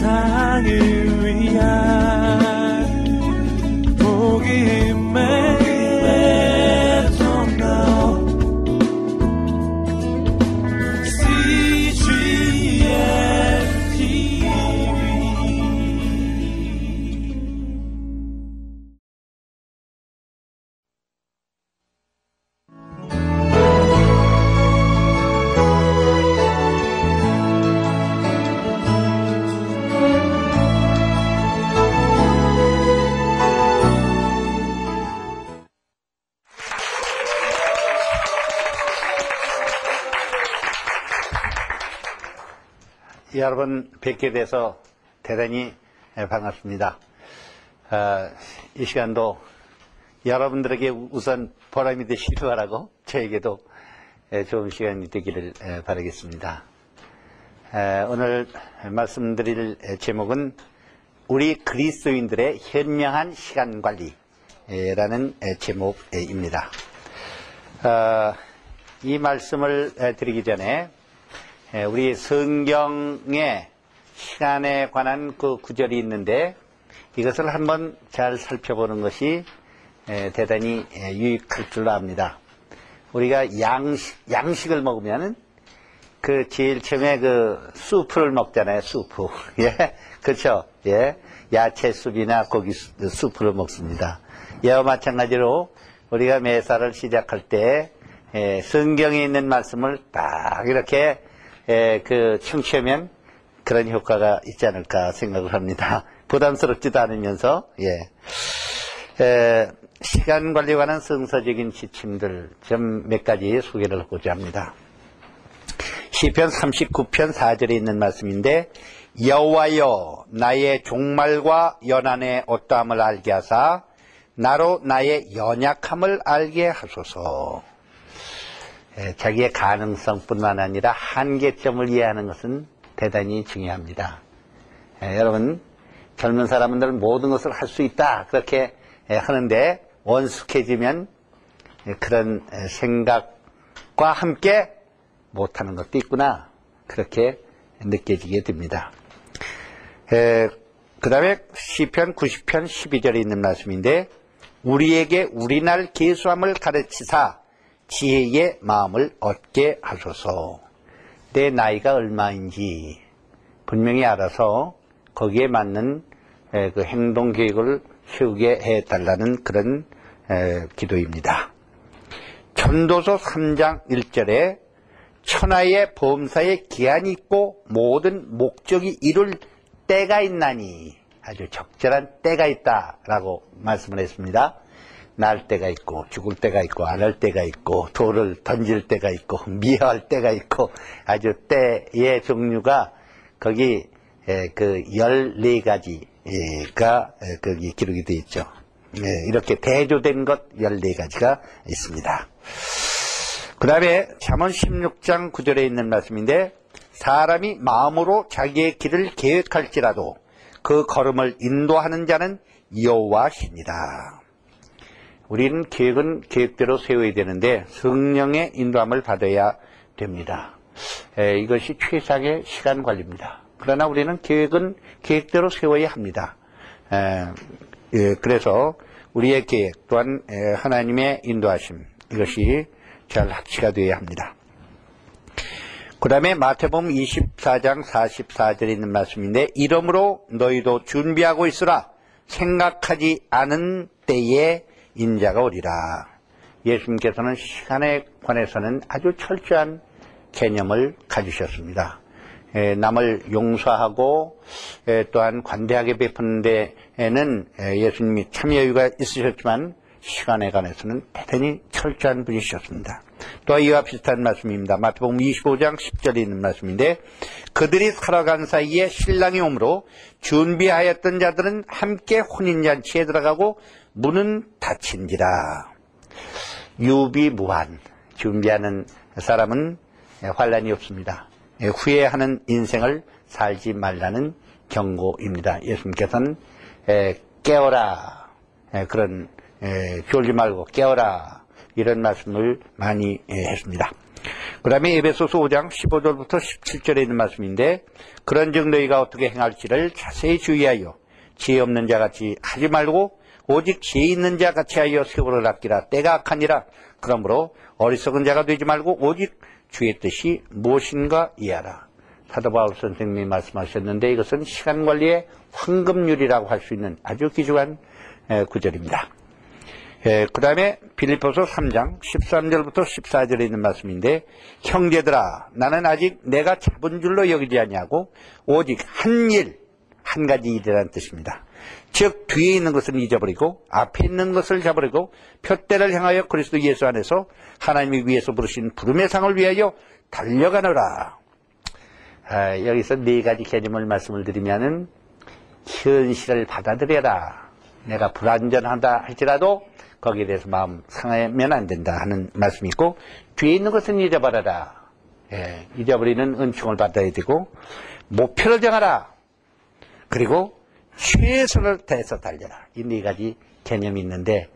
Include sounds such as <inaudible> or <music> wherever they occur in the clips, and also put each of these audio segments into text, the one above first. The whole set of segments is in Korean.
세상을 위한 여러분 뵙게 돼서 대단히 반갑습니다. 아, 이 시간도 여러분들에게 우선 보람이 되시길 바라고 저에게도 좋은 시간이 되기를 바라겠습니다. 오늘 말씀드릴 제목은 우리 그리스도인들의 현명한 시간 관리라는 제목입니다. 아, 이 말씀을 드리기 전에 예, 우리 성경에 시간에 관한 그 구절이 있는데 이것을 한번 잘 살펴보는 것이 예, 대단히 예, 유익할 줄 압니다. 우리가 양식, 양식을 먹으면 그 제일 처음에 그 수프를 먹잖아요, 수프. <laughs> 예, 그렇죠. 예, 야채 수프나 고기 수프를 먹습니다. 이와 마찬가지로 우리가 매사를 시작할 때 성경에 있는 말씀을 딱 이렇게 에, 그 청취하면 그런 효과가 있지 않을까 생각을 합니다. 부담스럽지도 않으면서 예. 에, 시간 관리에 관한 성서적인 지침들 좀 몇 가지 소개를 하고자 합니다. 시편 39편 4절에 있는 말씀인데 여호와여 나의 종말과 연한의 어떠함을 알게 하사 나로 나의 연약함을 알게 하소서. 자기의 가능성뿐만 아니라 한계점을 이해하는 것은 대단히 중요합니다. 여러분 젊은 사람들은 모든 것을 할 수 있다 그렇게 하는데 원숙해지면 그런 생각과 함께 못하는 것도 있구나 그렇게 느껴지게 됩니다. 그 다음에 시편 90편 12절에 있는 말씀인데 우리에게 우리날 계수함을 가르치사 지혜의 마음을 얻게 하소서. 내 나이가 얼마인지 분명히 알아서 거기에 맞는 그 행동 계획을 세우게 해달라는 그런 기도입니다. 전도서 3장 1절에 천하의 범사에 기한이 있고 모든 목적이 이룰 때가 있나니 아주 적절한 때가 있다라고 말씀을 했습니다. 날 때가 있고 죽을 때가 있고 안 할 때가 있고 돌을 던질 때가 있고 미워할 때가 있고 아주 때의 종류가 거기 그 14가지가 거기 기록이 되어 있죠. 이렇게 대조된 것 14가지가 있습니다. 그 다음에 잠언 16장 9절에 있는 말씀인데 사람이 마음으로 자기의 길을 계획할지라도 그 걸음을 인도하는 자는 여호와십니다. 우리는 계획은 계획대로 세워야 되는데 성령의 인도함을 받아야 됩니다. 에, 이것이 최상의 시간 관리입니다. 그러나 우리는 계획은 계획대로 세워야 합니다. 에, 예, 그래서 우리의 계획 또한 에, 하나님의 인도하심 이것이 잘 합치가 되어야 합니다. 그 다음에 마태복음 24장 44절에 있는 말씀인데 이러므로 너희도 준비하고 있으라 생각하지 않은 때에 인자가 오리라. 예수님께서는 시간에 관해서는 아주 철저한 개념을 가지셨습니다. 남을 용서하고 또한 관대하게 베푸는 데에는 예수님이 참 여유가 있으셨지만 시간에 관해서는 대단히 철저한 분이셨습니다. 또 이와 비슷한 말씀입니다. 마태복음 25장 10절에 있는 말씀인데 그들이 살아간 사이에 신랑이 오므로 준비하였던 자들은 함께 혼인잔치에 들어가고 문은 닫힌지라. 유비무한 준비하는 사람은 환란이 없습니다. 후회하는 인생을 살지 말라는 경고입니다. 예수님께서는 깨어라 그런 졸지 말고 깨어라 이런 말씀을 많이 했습니다. 그 다음에 에베소서 5장 15절부터 17절에 있는 말씀인데 그런즉 너희가 어떻게 행할지를 자세히 주의하여 지혜 없는 자같이 하지 말고 오직 지혜 있는 자같이 하여 세월을 아끼라 때가 악하니라 그러므로 어리석은 자가 되지 말고 오직 주의 뜻이 무엇인가 이해하라 사도 바울 선생님이 말씀하셨는데 이것은 시간 관리의 황금률이라고 할 수 있는 아주 귀중한 구절입니다. 그 다음에 빌리포서 3장 13절부터 14절에 있는 말씀인데 형제들아 나는 아직 내가 잡은 줄로 여기지 않냐고 오직 한 일, 한 가지 일이라는 뜻입니다. 즉 뒤에 있는 것을 잊어버리고 앞에 있는 것을 잡으려고 표대를 향하여 그리스도 예수 안에서 하나님이 위해서 부르신 부름의 상을 위하여 달려가노라. 아, 여기서 네 가지 개념을 말씀을 드리면은 현실을 받아들여라. 내가 불안전하다 할지라도 거기에 대해서 마음 상하면 안 된다 하는 말씀이 있고 뒤에 있는 것은 잊어버려라. 예, 잊어버리는 은총을 받아야 되고 목표를 정하라. 그리고 최선을 다해서 달려라. 이 네 가지 개념이 있는데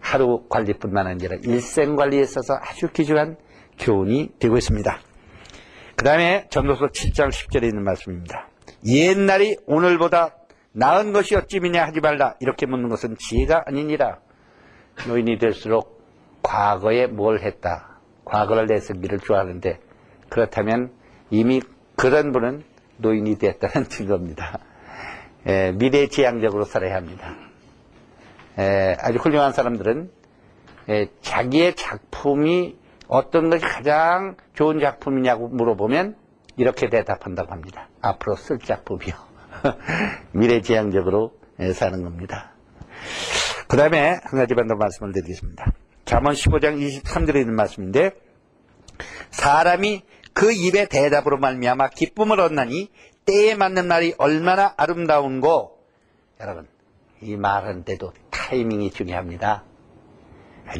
하루 관리뿐만 아니라 일생 관리에 있어서 아주 귀중한 교훈이 되고 있습니다. 그 다음에 전도서 7장 10절에 있는 말씀입니다. 옛날이 오늘보다 나은 것이 어찌미냐 하지 말라. 이렇게 묻는 것은 지혜가 아니니라. 노인이 될수록 과거에 뭘 했다. 과거를 내세기를 좋아하는데 그렇다면 이미 그런 분은 노인이 됐다는 <laughs> 증거입니다. 에, 미래 지향적으로 살아야 합니다. 에, 아주 훌륭한 사람들은 에, 자기의 작품이 어떤 것이 가장 좋은 작품이냐고 물어보면 이렇게 대답한다고 합니다. 앞으로 쓸 작품이요. <laughs> 미래지향적으로 사는 겁니다. 그 다음에 한 가지만 더 말씀을 드리겠습니다. 잠언 15장 23절에 있는 말씀인데 사람이 그 입의 대답으로 말미암아 기쁨을 얻나니 때에 맞는 말이 얼마나 아름다운고 여러분 이 말하는데도 타이밍이 중요합니다.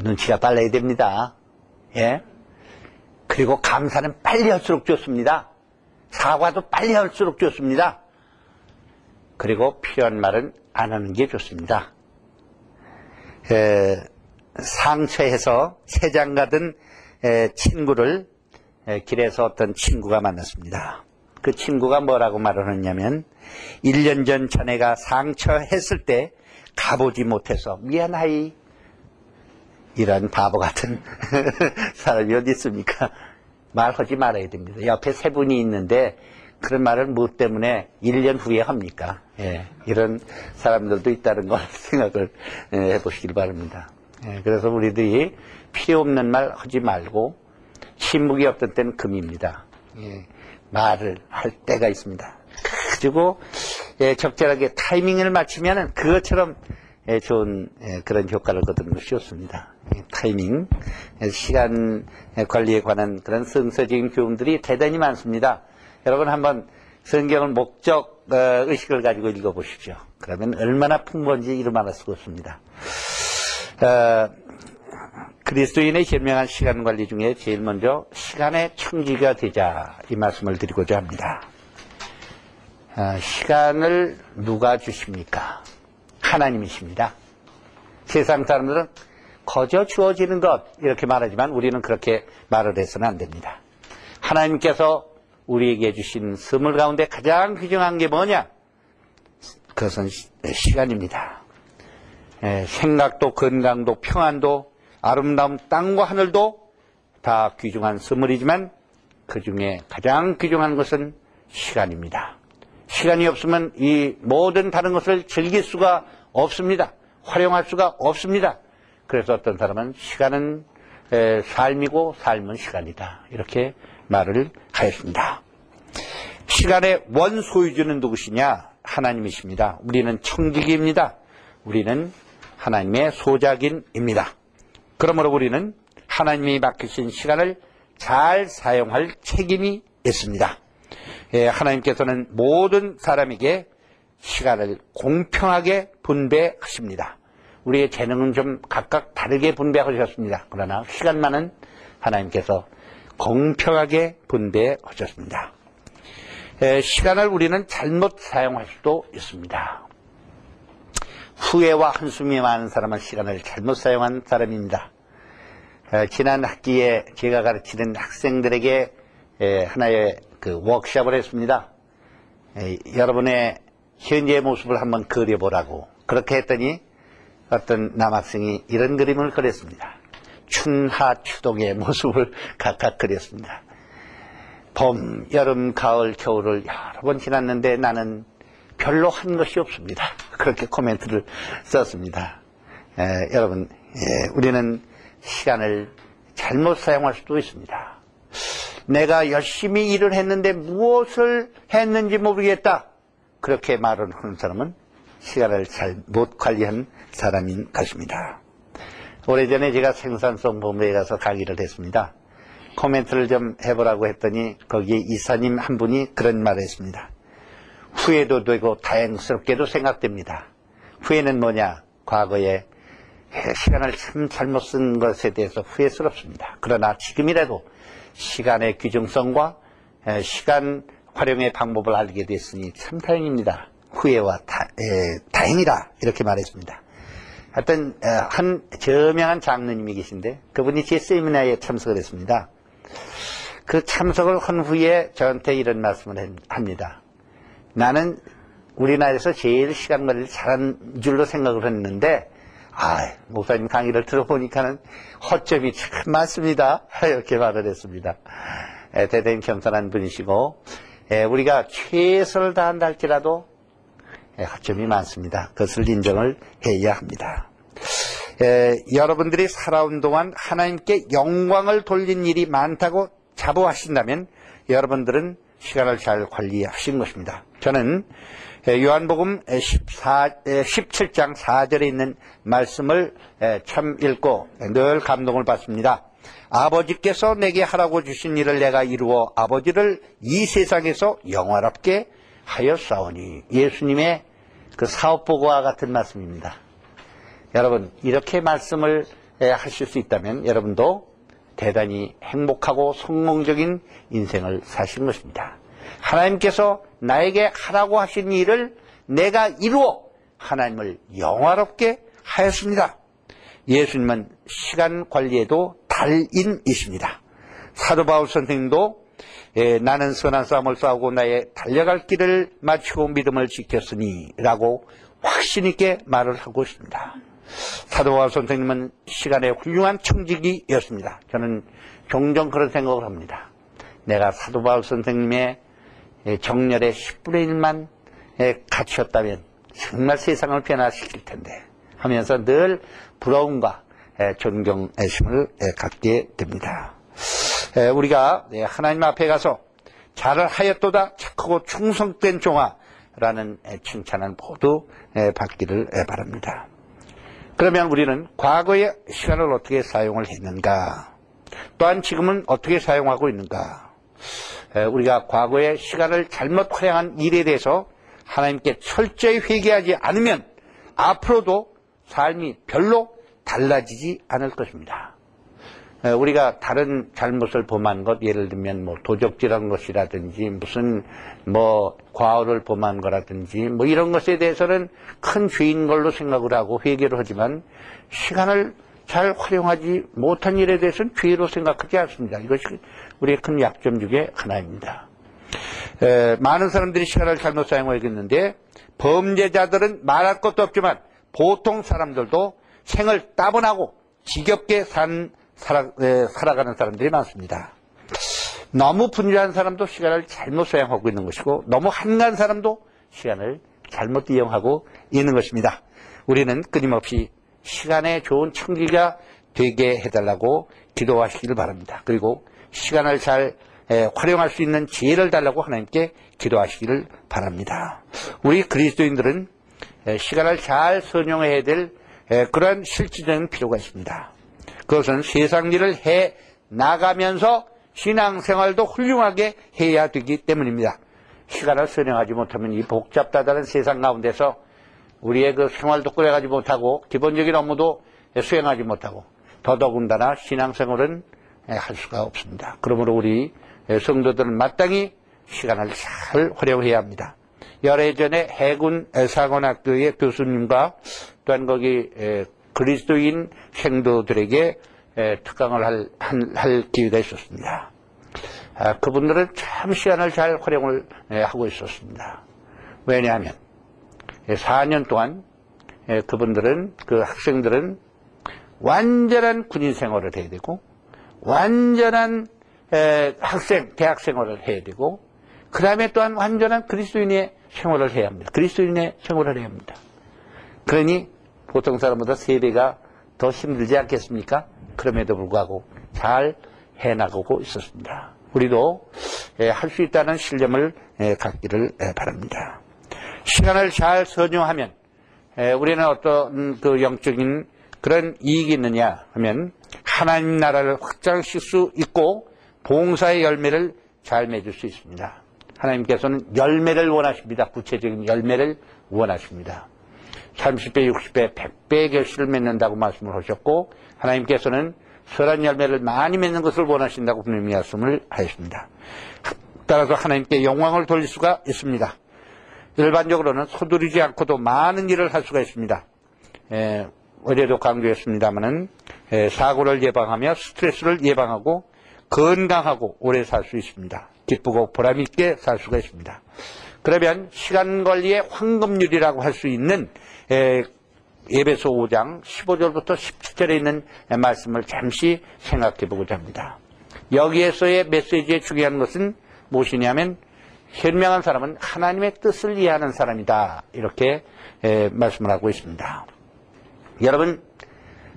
눈치가 빨라야 됩니다. 예? 그리고 감사는 빨리 할수록 좋습니다. 사과도 빨리 할수록 좋습니다. 그리고 필요한 말은 안 하는 게 좋습니다. 에, 상처해서 세장 가든 에, 친구를 에, 길에서 어떤 친구가 만났습니다. 그 친구가 뭐라고 말을 했냐면 1년 전 자네가 상처했을 때 가보지 못해서 미안하이 이런 바보 같은 <laughs> 사람이 어디 있습니까? 말하지 말아야 됩니다. 옆에 세 분이 있는데 그런 말을 뭐 때문에 1년 후에 합니까? 예, 이런 사람들도 있다는 걸 <laughs> 생각을 예, 해보시길 바랍니다. 예, 그래서 우리들이 필요 없는 말 하지 말고 침묵이 없던 때는 금입니다. 예, 말을 할 때가 있습니다. 그리고 예, 적절하게 타이밍을 맞추면 그것처럼 예, 좋은 예, 그런 효과를 거두는 것이 좋습니다. 타이밍, 시간 관리에 관한 그런 성서적인 교훈들이 대단히 많습니다. 여러분 한번 성경을 목적 어, 의식을 가지고 읽어보십시오. 그러면 얼마나 풍부한지 이루 말할 수가 없습니다. 어, 그리스도인의 현명한 시간 관리 중에 제일 먼저 시간의 청지가 되자 이 말씀을 드리고자 합니다. 어, 시간을 누가 주십니까? 하나님이십니다. 세상 사람들은 거저 주어지는 것 이렇게 말하지만 우리는 그렇게 말을 해서는 안 됩니다. 하나님께서 우리에게 주신 선물 가운데 가장 귀중한 게 뭐냐? 그것은 시간입니다. 생각도 건강도 평안도 아름다운 땅과 하늘도 다 귀중한 선물이지만 그 중에 가장 귀중한 것은 시간입니다. 시간이 없으면 이 모든 다른 것을 즐길 수가 없습니다. 활용할 수가 없습니다. 그래서 어떤 사람은 시간은 삶이고 삶은 시간이다. 이렇게 말을 하였습니다. 시간의 원 소유주는 누구시냐? 하나님이십니다. 우리는 청지기입니다. 우리는 하나님의 소작인입니다. 그러므로 우리는 하나님이 맡기신 시간을 잘 사용할 책임이 있습니다. 예, 하나님께서는 모든 사람에게 시간을 공평하게 분배하십니다. 우리의 재능은 좀 각각 다르게 분배하셨습니다. 그러나 시간만은 하나님께서 공평하게 분배하셨습니다. 시간을 우리는 잘못 사용할 수도 있습니다. 후회와 한숨이 많은 사람은 시간을 잘못 사용한 사람입니다. 어, 지난 학기에 제가 가르치는 학생들에게 에, 하나의 그 워크샵을 했습니다. 에, 여러분의 현재 모습을 한번 그려보라고 그렇게 했더니 어떤 남학생이 이런 그림을 그렸습니다. 춘하 추동의 모습을 <laughs> 각각 그렸습니다. 봄, 여름, 가을, 겨울을 여러 번 지났는데 나는 별로 한 것이 없습니다. 그렇게 코멘트를 썼습니다. 에, 여러분, 예, 우리는 시간을 잘못 사용할 수도 있습니다. 내가 열심히 일을 했는데 무엇을 했는지 모르겠다. 그렇게 말을 하는 사람은 시간을 잘 못 관리한 사람인 것입니다. 오래전에 제가 생산성 본부에 가서 강의를 했습니다. 코멘트를 좀 해보라고 했더니 거기에 이사님 한 분이 그런 말을 했습니다. 후회도 되고 다행스럽게도 생각됩니다. 후회는 뭐냐? 과거에 시간을 참 잘못 쓴 것에 대해서 후회스럽습니다. 그러나 지금이라도 시간의 규정성과 시간 활용의 방법을 알게 됐으니 참 다행입니다. 후회와 다, 에, 다행이다 이렇게 말했습니다. 하여튼 한 저명한 장로님이 계신데 그분이 제 세미나에 참석을 했습니다. 그 참석을 한 후에 저한테 이런 말씀을 합니다. 나는 우리나라에서 제일 시간 관리를 잘한 줄로 생각을 했는데 아, 목사님 강의를 들어보니까는 허점이 참 많습니다. <laughs> 이렇게 말을 했습니다. 에, 대단히 겸손한 분이시고 에, 우리가 최선을 다한다 할지라도 에, 허점이 많습니다. 그것을 인정을 해야 합니다. 여러분들이 살아온 동안 하나님께 영광을 돌린 일이 많다고 자부하신다면 여러분들은 시간을 잘 관리하신 것입니다. 저는 요한복음 14, 17장 4절에 있는 말씀을 참 읽고 늘 감동을 받습니다. 아버지께서 내게 하라고 주신 일을 내가 이루어 아버지를 이 세상에서 영화롭게 하였사오니 예수님의 그 사업보고와 같은 말씀입니다. 여러분 이렇게 말씀을 하실 수 있다면 여러분도 대단히 행복하고 성공적인 인생을 사신 것입니다. 하나님께서 나에게 하라고 하신 일을 내가 이루어 하나님을 영화롭게 하였습니다. 예수님은 시간 관리에도 달인이십니다. 사도 바울 선생님도 예, 나는 선한 싸움을 싸우고 나의 달려갈 길을 마치고 믿음을 지켰으니 라고 확신 있게 말을 하고 있습니다. 사도 바울 선생님은 시간의 훌륭한 청직이었습니다. 저는 종종 그런 생각을 합니다. 내가 사도 바울 선생님의 예, 정렬의 10분의 1만 예, 갖췄다면 정말 세상을 변화시킬 텐데 하면서 늘 부러움과 예, 존경심을 갖게 됩니다. 우리가 하나님 앞에 가서 잘을 하였도다 착하고 충성된 종아 라는 칭찬을 모두 받기를 바랍니다. 그러면 우리는 과거의 시간을 어떻게 사용을 했는가 또한 지금은 어떻게 사용하고 있는가 우리가 과거의 시간을 잘못 활용한 일에 대해서 하나님께 철저히 회개하지 않으면 앞으로도 삶이 별로 달라지지 않을 것입니다. 우리가 다른 잘못을 범한 것, 예를 들면 뭐 도적질한 것이라든지 무슨 뭐 과오를 범한 거라든지 뭐 이런 것에 대해서는 큰 죄인 걸로 생각을 하고 회개를 하지만 시간을 잘 활용하지 못한 일에 대해서는 죄로 생각하지 않습니다. 이것이 우리의 큰 약점 중에 하나입니다. 에, 많은 사람들이 시간을 잘못 사용하겠는데 범죄자들은 말할 것도 없지만 보통 사람들도 생을 따분하고 지겹게 산, 살아, 에, 살아가는 사람들이 많습니다. 너무 분주한 사람도 시간을 잘못 사용하고 있는 것이고 너무 한가한 사람도 시간을 잘못 이용하고 있는 것입니다. 우리는 끊임없이 시간에 좋은 청기가 되게 해달라고 기도하시기를 바랍니다. 그리고 시간을 잘 활용할 수 있는 지혜를 달라고 하나님께 기도하시기를 바랍니다. 우리 그리스도인들은 시간을 잘 선용해야 될 그런 실질적인 필요가 있습니다. 그것은 세상 일을 해 나가면서 신앙생활도 훌륭하게 해야 되기 때문입니다. 시간을 선용하지 못하면 이 복잡다다른 세상 가운데서 우리의 그 생활도 꾸려가지 못하고 기본적인 업무도 수행하지 못하고 더더군다나 신앙생활은 할 수가 없습니다. 그러므로 우리 성도들은 마땅히 시간을 잘 활용해야 합니다. 열애전에 해군 사관학교의 교수님과 또한 거기 그리스도인 생도들에게 에, 특강을 할, 한- 할 기회가 있었습니다. 아, 그분들은 참 시간을 잘 활용을 에, 하고 있었습니다. 왜냐하면 4년 동안 에, 그분들은 그 학생들은 완전한 군인 생활을 해야 되고 완전한 에, 학생 대학 생활을 해야 되고 그 다음에 또한 완전한 그리스도인의 생활을 해야 합니다. 그리스도인의 생활을 해야 합니다. 그러니 보통 사람보다 세 배가 더 힘들지 않겠습니까? 그럼에도 불구하고 잘 해나가고 있었습니다. 우리도 할 수 있다는 신념을 에, 갖기를 에, 바랍니다. 시간을 잘 선용하면 에, 우리는 어떤 그 영적인 그런 이익이 있느냐 하면 하나님 나라를 확장시킬 수 있고 봉사의 열매를 잘 맺을 수 있습니다. 하나님께서는 열매를 원하십니다. 구체적인 열매를 원하십니다. 30배, 60배, 100배의 결실을 맺는다고 말씀을 하셨고 하나님께서는 선한 열매를 많이 맺는 것을 원하신다고 분명히 말씀을 하셨습니다. 따라서 하나님께 영광을 돌릴 수가 있습니다. 일반적으로는 서두르지 않고도 많은 일을 할 수가 있습니다. 에, 어제도 강조했습니다마는 사고를 예방하며 스트레스를 예방하고 건강하고 오래 살 수 있습니다. 기쁘고 보람있게 살 수가 있습니다. 그러면 시간 관리의 황금률이라고 할 수 있는 에, 예배소 5장 15절부터 17절에 있는 말씀을 잠시 생각해 보고자 합니다. 여기에서의 메시지의 중요한 것은 무엇이냐면 현명한 사람은 하나님의 뜻을 이해하는 사람이다. 이렇게 에, 말씀을 하고 있습니다. 여러분,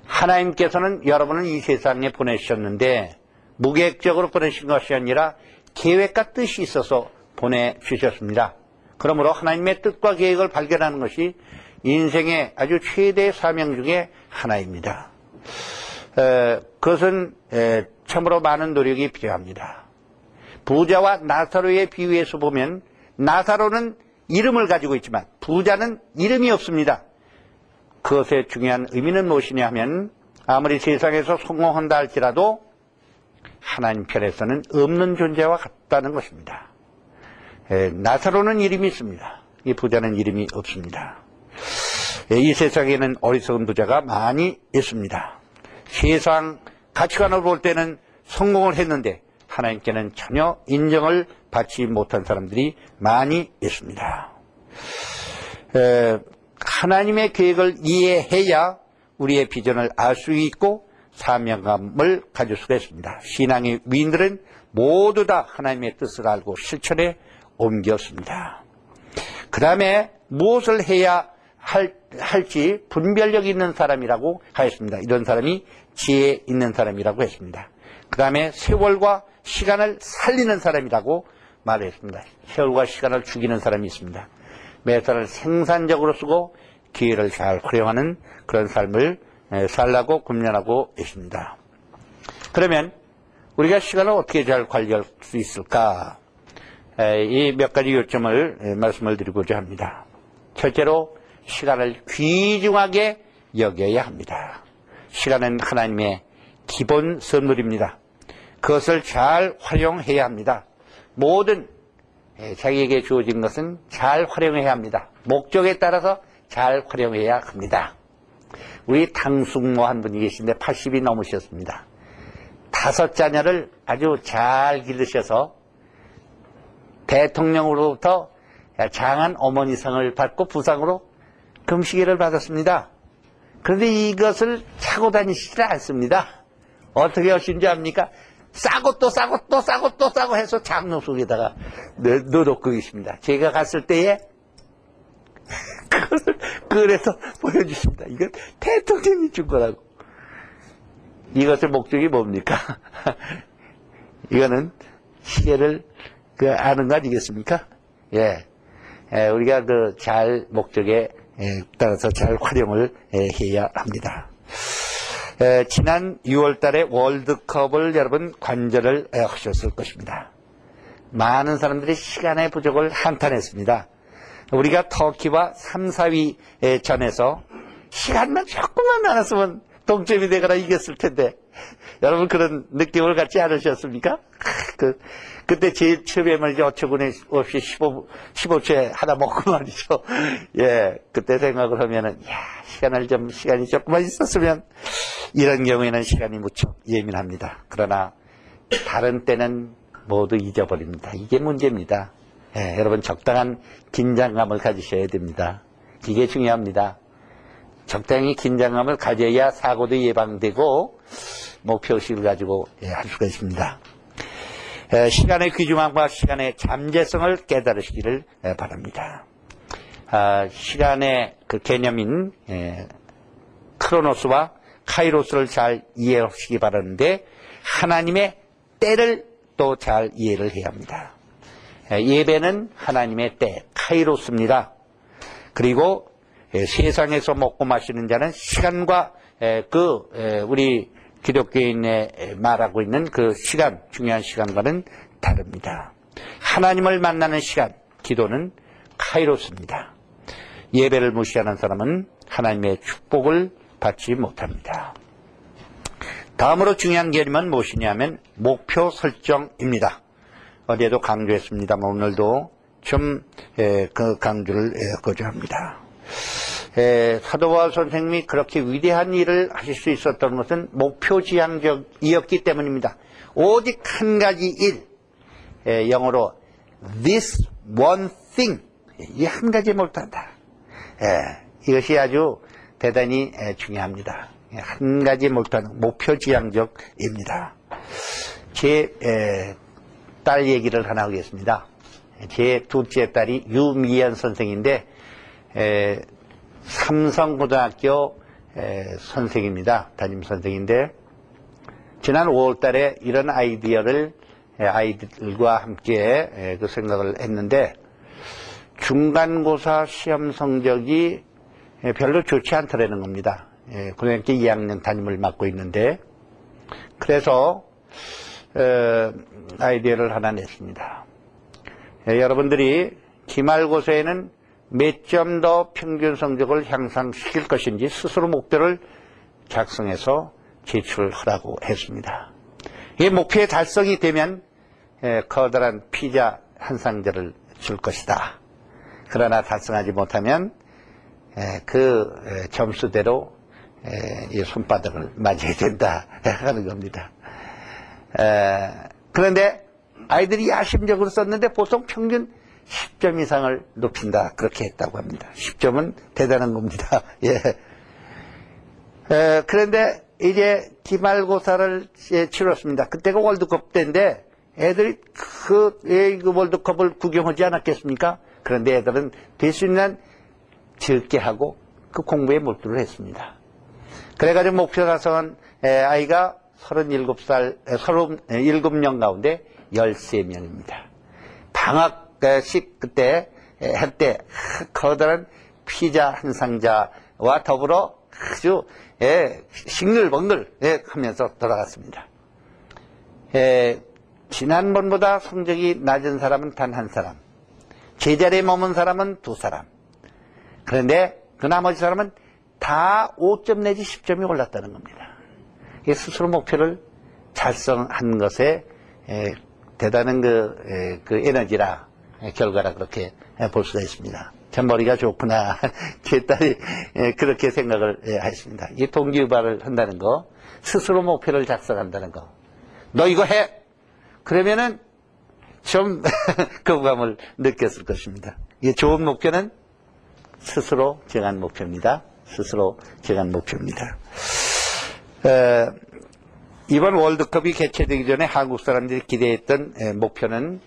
하나님께서는 여러분을 이 세상에 보내주셨는데 무계획적으로 보내신 것이 아니라 계획과 뜻이 있어서 보내주셨습니다. 그러므로 하나님의 뜻과 계획을 발견하는 것이 인생의 아주 최대의 사명 중에 하나입니다. 에, 그것은 에, 참으로 많은 노력이 필요합니다. 부자와 나사로의 비유에서 보면 나사로는 이름을 가지고 있지만 부자는 이름이 없습니다. 그것의 중요한 의미는 무엇이냐 하면 아무리 세상에서 성공한다 할지라도 하나님 편에서는 없는 존재와 같다는 것입니다. 에, 나사로는 이름이 있습니다. 이 부자는 이름이 없습니다. 에, 이 세상에는 어리석은 부자가 많이 있습니다. 세상 가치관으로 볼 때는 성공을 했는데 하나님께는 전혀 인정을 받지 못한 사람들이 많이 있습니다. 에, 하나님의 계획을 이해해야 우리의 비전을 알 수 있고 사명감을 가질 수가 있습니다. 신앙의 위인들은 모두 다 하나님의 뜻을 알고 실천에 옮겼습니다. 그 다음에 무엇을 해야 할, 할지 분별력 있는 사람이라고 하였습니다. 이런 사람이 지혜 있는 사람이라고 했습니다. 그 다음에 세월과 시간을 살리는 사람이라고 말했습니다. 세월과 시간을 죽이는 사람이 있습니다. 매사를 생산적으로 쓰고 기회를 잘 활용하는 그런 삶을 살라고 금연하고 있습니다. 그러면 우리가 시간을 어떻게 잘 관리할 수 있을까? 이 몇 가지 요점을 말씀을 드리고자 합니다. 첫째로 시간을 귀중하게 여겨야 합니다. 시간은 하나님의 기본 선물입니다. 그것을 잘 활용해야 합니다. 모든 자기에게 주어진 것은 잘 활용해야 합니다. 목적에 따라서 잘 활용해야 합니다. 우리 당숙모 한 분이 계신데 80이 넘으셨습니다. 다섯 자녀를 아주 잘 기르셔서 대통령으로부터 장한 어머니상을 받고 부상으로 금시계를 받았습니다. 그런데 이것을 차고 다니시지 않습니다. 어떻게 하신지 압니까? 싸고 또 싸고 또 싸고 또 싸고 해서 장롱 속에다가 넣어놓고 계십니다. 제가 갔을 때에 <laughs> 그것을 그래서 보여주십니다. 이건 대통령이 준 거라고. 이것의 목적이 뭡니까? <laughs> 이거는 시계를 그 아는 거 아니겠습니까? 예. 예 우리가 그 잘 목적에 예, 따라서 잘 활용을 예, 해야 합니다. 에, 지난 6월 달에 월드컵을 여러분 관절을 에, 하셨을 것입니다. 많은 사람들이 시간의 부족을 한탄했습니다. 우리가 터키와 3, 4위 전에서 시간만 조금만 많았으면 동점이 되거나 이겼을 텐데 여러분 그런 느낌을 갖지 않으셨습니까? 그, 그때 제일 처음에 말이죠. 어처구니 없이 15, 15초에 하나 먹고 말이죠. <laughs> 예, 그때 생각을 하면은, 야 시간을 좀, 시간이 조금만 있었으면, 이런 경우에는 시간이 무척 예민합니다. 그러나, 다른 때는 모두 잊어버립니다. 이게 문제입니다. 예, 여러분 적당한 긴장감을 가지셔야 됩니다. 이게 중요합니다. 적당히 긴장감을 가져야 사고도 예방되고 목표의식을 가지고 예, 할 수가 있습니다. 에, 시간의 귀중함과 시간의 잠재성을 깨달으시기를 에, 바랍니다. 아, 시간의 그 개념인 에, 크로노스와 카이로스를 잘 이해하시기 바라는데 하나님의 때를 또 잘 이해를 해야 합니다. 에, 예배는 하나님의 때, 카이로스입니다. 그리고 에, 세상에서 먹고 마시는 자는 시간과 에, 그 에, 우리 기독교인의 말하고 있는 그 시간, 중요한 시간과는 다릅니다. 하나님을 만나는 시간, 기도는 카이로스입니다. 예배를 무시하는 사람은 하나님의 축복을 받지 못합니다. 다음으로 중요한 개념은 무엇이냐면 목표 설정입니다. 어제도 강조했습니다만 오늘도 좀 그 강조를 거주합니다. 사도 바울 선생님이 그렇게 위대한 일을 하실 수 있었던 것은 목표 지향적이었기 때문입니다. 오직 한 가지 일, 영어로 this one thing, 이 한 가지 못한다. 이것이 아주 대단히 중요합니다. 한 가지 못하는 목표 지향적입니다. 제 딸 얘기를 하나 하겠습니다. 제 둘째 딸이 유미연 선생인데 삼성고등학교 선생입니다. 담임 선생인데 지난 5월달에 이런 아이디어를 아이들과 함께 그 생각을 했는데 중간고사 시험 성적이 별로 좋지 않더라는 겁니다. 고등학교 2학년 담임을 맡고 있는데 그래서 아이디어를 하나 냈습니다. 여러분들이 기말고사에는 몇 점 더 평균 성적을 향상시킬 것인지 스스로 목표를 작성해서 제출하라고 했습니다. 이 목표에 달성이 되면 커다란 피자 한 상자를 줄 것이다. 그러나 달성하지 못하면 그 점수대로 이 손바닥을 맞아야 된다 <laughs> 하는 겁니다. 그런데 아이들이 야심적으로 썼는데 보통 평균 10점 이상을 높인다 그렇게 했다고 합니다. 10점은 대단한 겁니다. <laughs> 예. 그런데 이제 기말고사를 치렀습니다. 그때가 월드컵 때인데 애들이 그, 그 월드컵을 구경하지 않았겠습니까? 그런데 애들은 될 수 있는 적게 하고 그 공부에 몰두를 했습니다. 그래가지고 목표 달성한 아이가 37살, 37명 가운데 13명입니다. 방학 식 그때 할 때 커다란 피자 한 상자와 더불어 아주 싱글벙글 하면서 돌아갔습니다. 지난번보다 성적이 낮은 사람은 단 한 사람, 제자리에 머문 사람은 두 사람. 그런데 그 나머지 사람은 다 5점 내지 10점이 올랐다는 겁니다. 스스로 목표를 달성한 것에 대단한 그, 그 에너지라 결과라 그렇게 볼 수가 있습니다. 참 머리가 좋구나. <laughs> 제 딸이 그렇게 생각을 했습니다. 이 동기유발을 한다는 거, 스스로 목표를 작성한다는 거. 너 이거 해! 그러면은 좀 <laughs> 거부감을 느꼈을 것입니다. 이 좋은 목표는 스스로 정한 목표입니다. 스스로 정한 목표입니다. 에, 이번 월드컵이 개최되기 전에 한국 사람들이 기대했던 목표는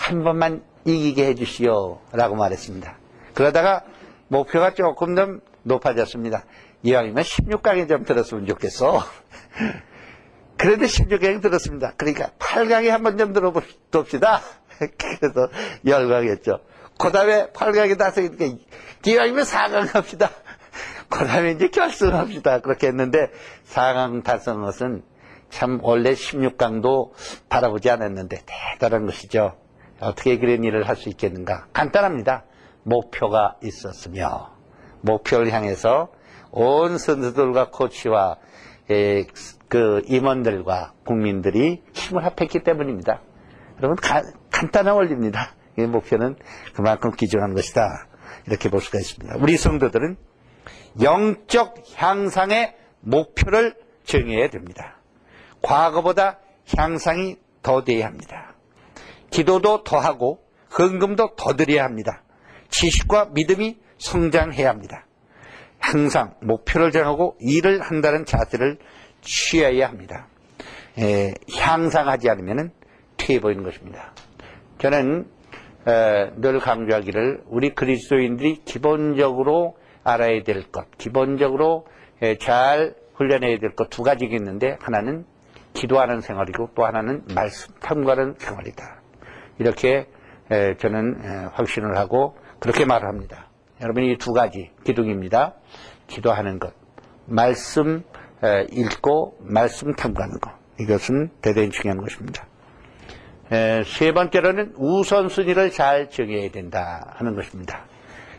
한 번만 이기게 해주시오 라고 말했습니다. 그러다가 목표가 조금 더 높아졌습니다. 이왕이면 16강에 좀 들었으면 좋겠어. 그런데 16강에 들었습니다. 그러니까 8강에 한 번 좀 들어봅시다. <laughs> 그래서 열광했죠. 그 다음에 8강에 다섯이니까 기왕이면 4강 합시다. <laughs> 그 다음에 이제 결승합시다. 그렇게 했는데 4강 달성한 것은 참 원래 16강도 바라보지 않았는데 대단한 것이죠. 어떻게 그런 일을 할 수 있겠는가? 간단합니다. 목표가 있었으며 목표를 향해서 온 선수들과 코치와 그 임원들과 국민들이 힘을 합했기 때문입니다. 여러분 가- 간단한 원리입니다. 이 목표는 그만큼 귀중한 것이다. 이렇게 볼 수가 있습니다. 우리 성도들은 영적 향상의 목표를 정해야 됩니다. 과거보다 향상이 더 돼야 합니다. 기도도 더 하고 헌금도 더 드려야 합니다. 지식과 믿음이 성장해야 합니다. 항상 목표를 정하고 일을 한다는 자세를 취해야 합니다. 에, 향상하지 않으면 퇴해 보이는 것입니다. 저는 에, 늘 강조하기를 우리 그리스도인들이 기본적으로 알아야 될 것, 기본적으로 에, 잘 훈련해야 될 것 두 가지가 있는데 하나는 기도하는 생활이고 또 하나는 말씀 탐구하는 생활이다. 이렇게 에, 저는 에, 확신을 하고 그렇게 말을 합니다. 여러분 이두 가지 기둥입니다. 기도하는 것, 말씀 에, 읽고 말씀 탐구하는 것 이것은 대단히 중요한 것입니다. 에, 세 번째로는 우선순위를 잘 정해야 된다 하는 것입니다.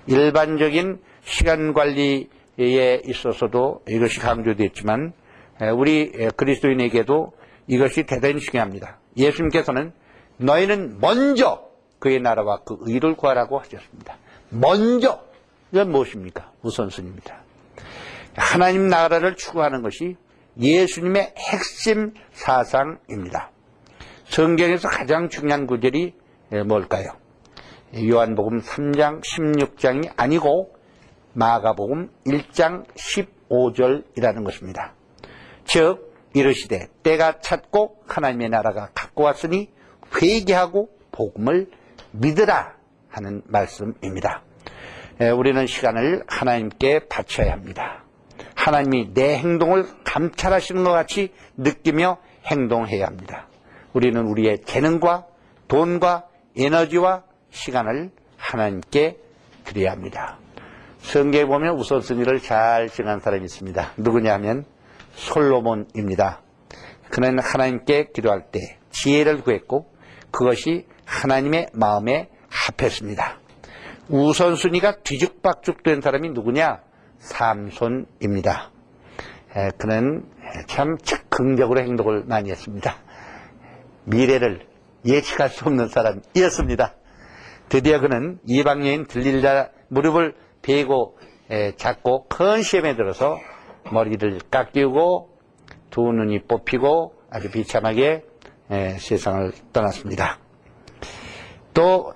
일반적인 시간 관리에 있어서도 이것이 강조되었지만 에, 우리 에, 그리스도인에게도 이것이 대단히 중요합니다. 예수님께서는 너희는 먼저 그의 나라와 그 의를 구하라고 하셨습니다. 먼저 이건 무엇입니까? 우선순위입니다. 하나님 나라를 추구하는 것이 예수님의 핵심 사상입니다. 성경에서 가장 중요한 구절이 뭘까요? 요한복음 3장 16장이 아니고 마가복음 1장 15절이라는 것입니다. 즉 이르시되 때가 찼고 하나님의 나라가 갖고 왔으니 회개하고 복음을 믿으라 하는 말씀입니다. 우리는 시간을 하나님께 바쳐야 합니다. 하나님이 내 행동을 감찰하시는 것 같이 느끼며 행동해야 합니다. 우리는 우리의 재능과 돈과 에너지와 시간을 하나님께 드려야 합니다. 성경에 보면 우선순위를 잘 정한 사람이 있습니다. 누구냐 하면 솔로몬입니다. 그는 하나님께 기도할 때 지혜를 구했고 그것이 하나님의 마음에 합했습니다. 우선순위가 뒤죽박죽 된 사람이 누구냐? 삼손입니다. 그는 참 즉흥적으로 행동을 많이 했습니다. 미래를 예측할 수 없는 사람이었습니다. 드디어 그는 이방 여인 들릴자 무릎을 베고 잡고 큰 시험에 들어서 머리를 깎이고 두 눈이 뽑히고 아주 비참하게 세상을 떠났습니다. 또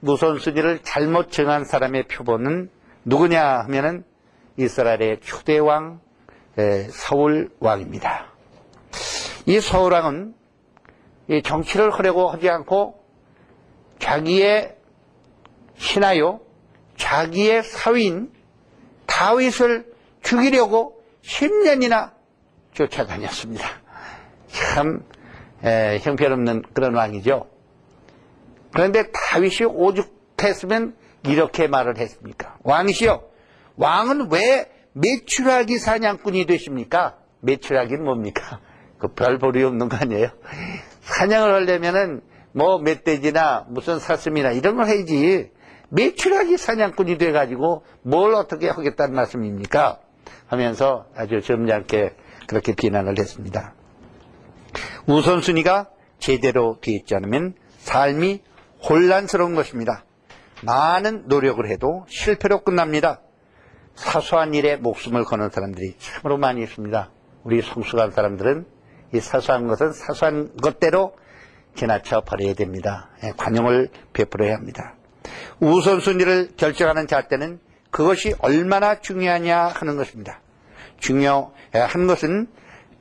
우선순위를 잘못 정한 사람의 표본은 누구냐 하면은 이스라엘의 초대왕 서울 왕입니다. 이 서울 왕은 정치를 하려고 하지 않고 자기의 신하요, 자기의 사위인 다윗을 죽이려고 10년이나 쫓아다녔습니다. 참 에, 형편없는 그런 왕이죠. 그런데 다윗이 오죽했으면 이렇게 말을 했습니까? 왕이시여, 왕은 왜 매출하기 사냥꾼이 되십니까? 매출하기는 뭡니까? 그별 볼이 없는 거 아니에요? 사냥을 하려면은 뭐 멧돼지나 무슨 사슴이나 이런 걸 해야지. 매출하기 사냥꾼이 돼가지고 뭘 어떻게 하겠다는 말씀입니까? 하면서 아주 점잖게 그렇게 비난을 했습니다. 우선순위가 제대로 되어 있지 않으면 삶이 혼란스러운 것입니다. 많은 노력을 해도 실패로 끝납니다. 사소한 일에 목숨을 거는 사람들이 참으로 많이 있습니다. 우리 성숙한 사람들은 이 사소한 것은 사소한 것대로 지나쳐 버려야 됩니다. 예, 관용을 베풀어야 합니다. 우선순위를 결정하는 잣대는 그것이 얼마나 중요하냐 하는 것입니다. 중요한 것은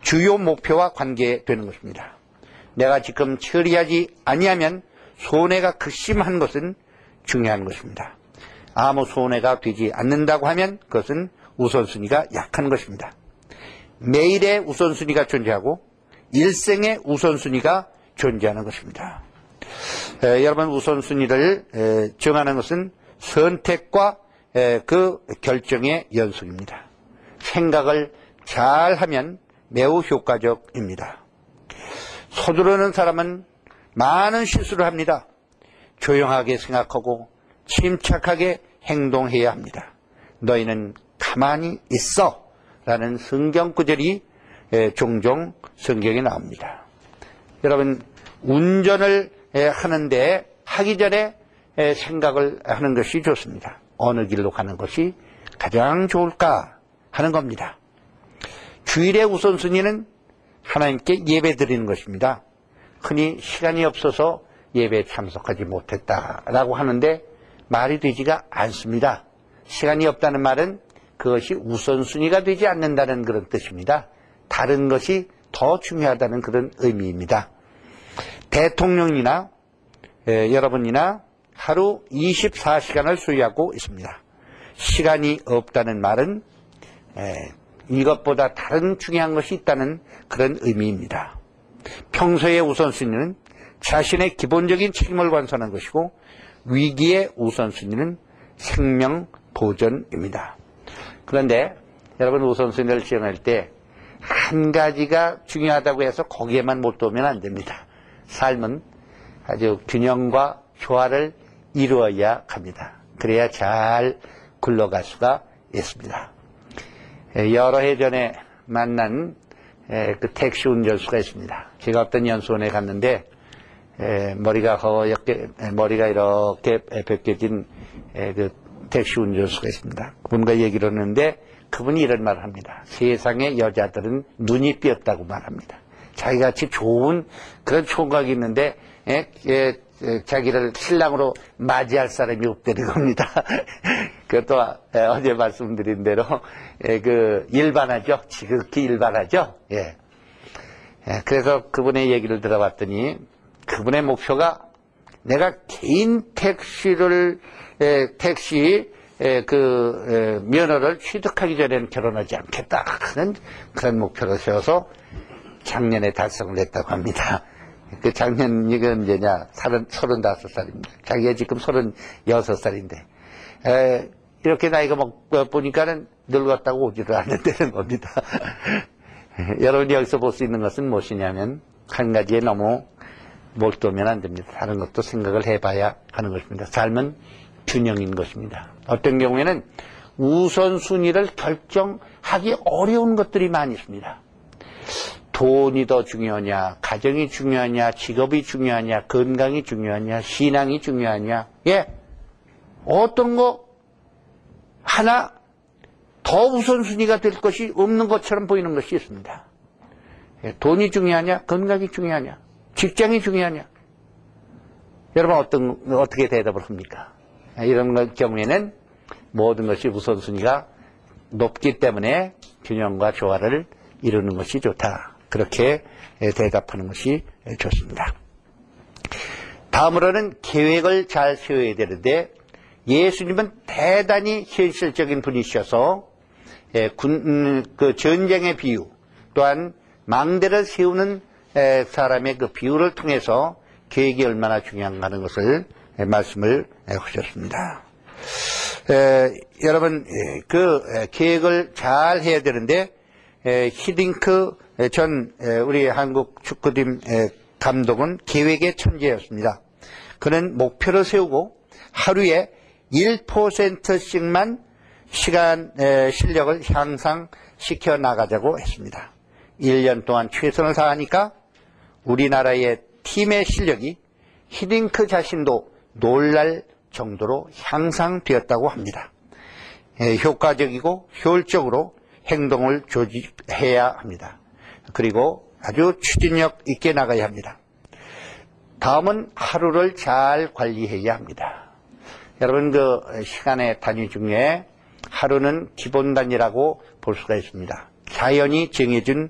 주요 목표와 관계되는 것입니다. 내가 지금 처리하지 아니하면 손해가 극심한 것은 중요한 것입니다. 아무 손해가 되지 않는다고 하면 그것은 우선순위가 약한 것입니다. 매일의 우선순위가 존재하고 일생의 우선순위가 존재하는 것입니다. 에, 여러분 우선순위를 에, 정하는 것은 선택과 에, 그 결정의 연속입니다. 생각을 잘 하면 매우 효과적입니다. 서두르는 사람은 많은 실수를 합니다. 조용하게 생각하고 침착하게 행동해야 합니다. 너희는 가만히 있어 라는 성경 구절이 종종 성경에 나옵니다. 여러분 운전을 에, 하는데 하기 전에 에, 생각을 하는 것이 좋습니다. 어느 길로 가는 것이 가장 좋을까 하는 겁니다. 주일의 우선순위는 하나님께 예배 드리는 것입니다. 흔히 시간이 없어서 예배에 참석하지 못했다라고 하는데 말이 되지가 않습니다. 시간이 없다는 말은 그것이 우선순위가 되지 않는다는 그런 뜻입니다. 다른 것이 더 중요하다는 그런 의미입니다. 대통령이나 에, 여러분이나 하루 24시간을 소유하고 있습니다. 시간이 없다는 말은 에, 이것보다 다른 중요한 것이 있다는 그런 의미입니다. 평소의 우선순위는 자신의 기본적인 책임을 완수하는 것이고 위기의 우선순위는 생명 보존입니다. 그런데 여러분 우선순위를 지정할 때 한 가지가 중요하다고 해서 거기에만 몰두하면 안 됩니다. 삶은 아주 균형과 조화를 이루어야 합니다. 그래야 잘 굴러갈 수가 있습니다. 여러 해 전에 만난 그 택시 운전수가 있습니다. 제가 어떤 연수원에 갔는데 머리가 허옇게 머리가 이렇게 벗겨진 그 택시 운전수가 있습니다. 그분과 얘기를 하는데 그분이 이런 말을 합니다. 세상의 여자들은 눈이 삐었다고 말합니다. 자기같이 좋은 그런 총각이 있는데 예, 예, 예, 자기를 신랑으로 맞이할 사람이 없다는 겁니다. <laughs> 그것도 어제 말씀드린 대로 예, 그 일반하죠. 지극히 일반하죠. 예. 예, 그래서 그분의 얘기를 들어봤더니 그분의 목표가 내가 개인 택시를 에, 택시 에, 그 에, 면허를 취득하기 전에는 결혼하지 않겠다 하는 그런 목표를 세워서 작년에 달성을 했다고 합니다. 그 작년 이건 언제냐? 서른 서른다섯 살입니다. 자기가 지금 서른여섯 살인데 에, 이렇게 나이가 먹 보니까는 늙었다고 오지를 않는다는 <laughs> 겁니다. 여러분이 여기서 볼 수 있는 것은 무엇이냐면 한 가지에 너무 몰두하면 안 됩니다. 다른 것도 생각을 해봐야 하는 것입니다. 삶은 균형인 것입니다. 어떤 경우에는 우선순위를 결정하기 어려운 것들이 많이 있습니다. 돈이 더 중요하냐, 가정이 중요하냐, 직업이 중요하냐, 건강이 중요하냐, 신앙이 중요하냐, 예. 어떤 거 하나 더 우선순위가 될 것이 없는 것처럼 보이는 것이 있습니다. 예, 돈이 중요하냐, 건강이 중요하냐, 직장이 중요하냐. 여러분 어떤 어떻게 대답을 합니까? 이런 경우에는 모든 것이 우선순위가 높기 때문에 균형과 조화를 이루는 것이 좋다. 그렇게 대답하는 것이 좋습니다. 다음으로는 계획을 잘 세워야 되는데 예수님은 대단히 현실적인 분이셔서 군, 그 전쟁의 비유 또한 망대를 세우는 사람의 그 비유를 통해서 계획이 얼마나 중요한가 하는 것을 말씀을 하셨습니다. 에, 여러분 그 계획을 잘 해야 되는데 에, 히딩크 전 우리 한국 축구팀 감독은 계획의 천재였습니다. 그는 목표를 세우고 하루에 1%씩만 시간 실력을 향상시켜 나가자고 했습니다. 1년 동안 최선을 다하니까 우리나라의 팀의 실력이 히딩크 자신도 놀랄 정도로 향상되었다고 합니다. 효과적이고 효율적으로 행동을 조직해야 합니다. 그리고 아주 추진력 있게 나가야 합니다. 다음은 하루를 잘 관리해야 합니다. 여러분 그 시간의 단위 중에 하루는 기본 단위라고 볼 수가 있습니다. 자연이 정해준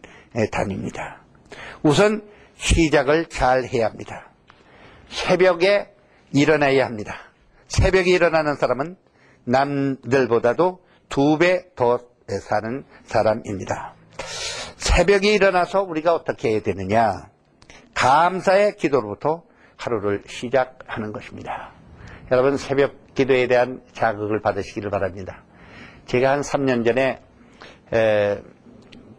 단위입니다. 우선 시작을 잘 해야 합니다. 새벽에 일어나야 합니다. 새벽에 일어나는 사람은 남들보다도 두 배 더 사는 사람입니다. 새벽에 일어나서 우리가 어떻게 해야 되느냐? 감사의 기도로부터 하루를 시작하는 것입니다. 여러분 새벽 기도에 대한 자극을 받으시기를 바랍니다. 제가 한 3년 전에 에,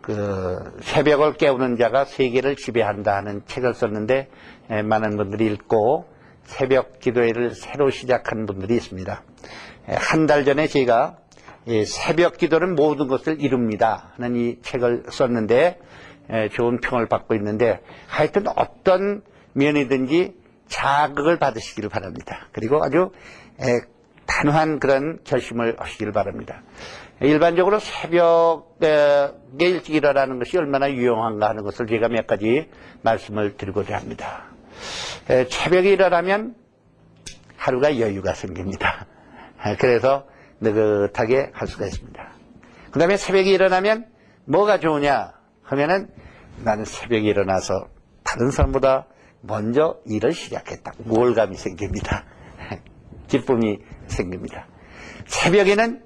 그 새벽을 깨우는 자가 세계를 지배한다 하는 책을 썼는데 에, 많은 분들이 읽고 새벽 기도회를 새로 시작한 분들이 있습니다. 한 달 전에 제가 새벽 기도는 모든 것을 이룹니다 하는 이 책을 썼는데 좋은 평을 받고 있는데 하여튼 어떤 면이든지 자극을 받으시기를 바랍니다. 그리고 아주 에, 단호한 그런 결심을 하시기를 바랍니다. 일반적으로 새벽에 일찍 일어나는 것이 얼마나 유용한가 하는 것을 제가 몇 가지 말씀을 드리고자 합니다. 에, 새벽에 일어나면 하루가 여유가 생깁니다. 그래서 느긋하게 할 수가 있습니다. 그 다음에 새벽에 일어나면 뭐가 좋으냐 하면은 나는 새벽에 일어나서 다른 사람보다 먼저 일을 시작했다. 우월감이 생깁니다. 기쁨이 생깁니다. 새벽에는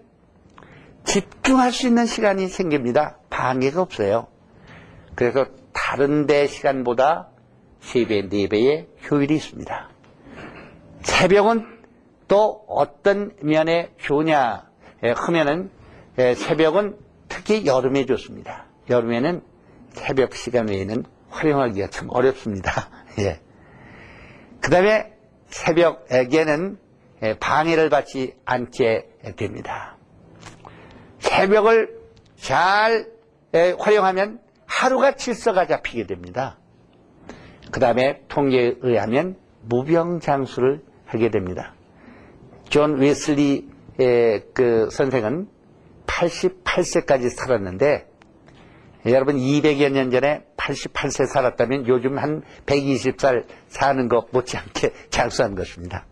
집중할 수 있는 시간이 생깁니다. 방해가 없어요. 그래서 다른 데 시간보다 3배, 4배의 효율이 있습니다. 새벽은 또 어떤 면에 좋냐 하면은 새벽은 특히 여름에 좋습니다. 여름에는 새벽 시간 외에는 활용하기가 참 어렵습니다. <laughs> 예. 그 다음에 새벽에는 방해를 받지 않게 됩니다. 새벽을 잘 활용하면 하루가 질서가 잡히게 됩니다. 그 다음에 통계에 의하면 무병장수를 하게 됩니다. 존 웨슬리 그 선생은 88세까지 살았는데 여러분 200여 년 전에 88세 살았다면 요즘 한 120살 사는 것 못지않게 장수한 것입니다.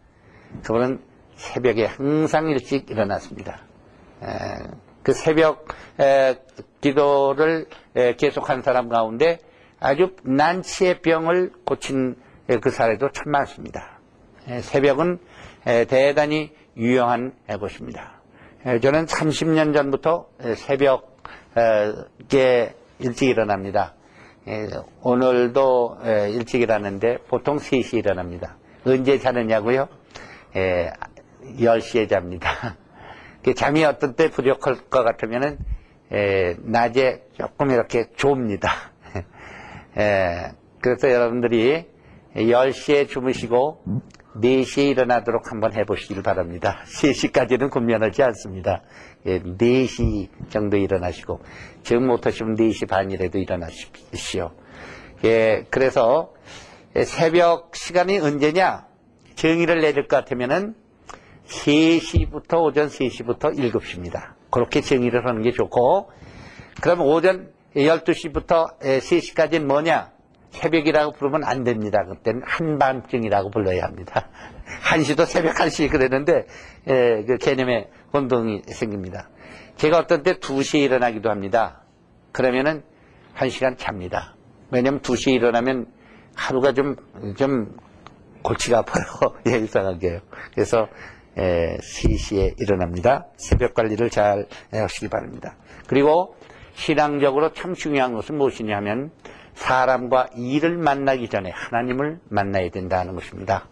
그분은 새벽에 항상 일찍 일어났습니다. 그 새벽 기도를 계속한 사람 가운데 아주 난치의 병을 고친 그 사례도 참 많습니다. 새벽은 대단히 유용한 곳입니다. 저는 30년 전부터 새벽에 일찍 일어납니다. 오늘도 일찍 일어나는데 보통 3시에 일어납니다. 언제 자느냐고요? 10시에 잡니다. 잠이 어떤 때 부족할 것 같으면은 낮에 조금 이렇게 좁니다. <laughs> 그래서 여러분들이 10시에 주무시고 4시에 일어나도록 한번 해보시길 바랍니다. <laughs> 3시까지는 곤면하지 않습니다. 4시 정도 일어나시고 지금 못하시면 4시 반이라도 일어나십시오. 예, 그래서 새벽 시간이 언제냐? 정의를 내릴 것 같으면은 3시부터 오전 3시부터 7시입니다. 그렇게 정의를 하는 게 좋고 그럼 오전 12시부터 3시까지는 뭐냐? 새벽이라고 부르면 안 됩니다. 그때는 한밤중이라고 불러야 합니다. <laughs> 한시도 새벽 한시 그랬는데 예, 그 개념의 혼동이 생깁니다. 제가 어떤 때 2시에 일어나기도 합니다. 그러면은 1시간 잡니다. 왜냐면 2시에 일어나면 하루가 좀, 좀 골치가 아파요. <laughs> 예, 이상하게요. 그래서 에, 3시에 일어납니다. 새벽 관리를 잘 하시기 바랍니다. 그리고 신앙적으로 참 중요한 것은 무엇이냐 하면 사람과 일을 만나기 전에 하나님을 만나야 된다는 것입니다.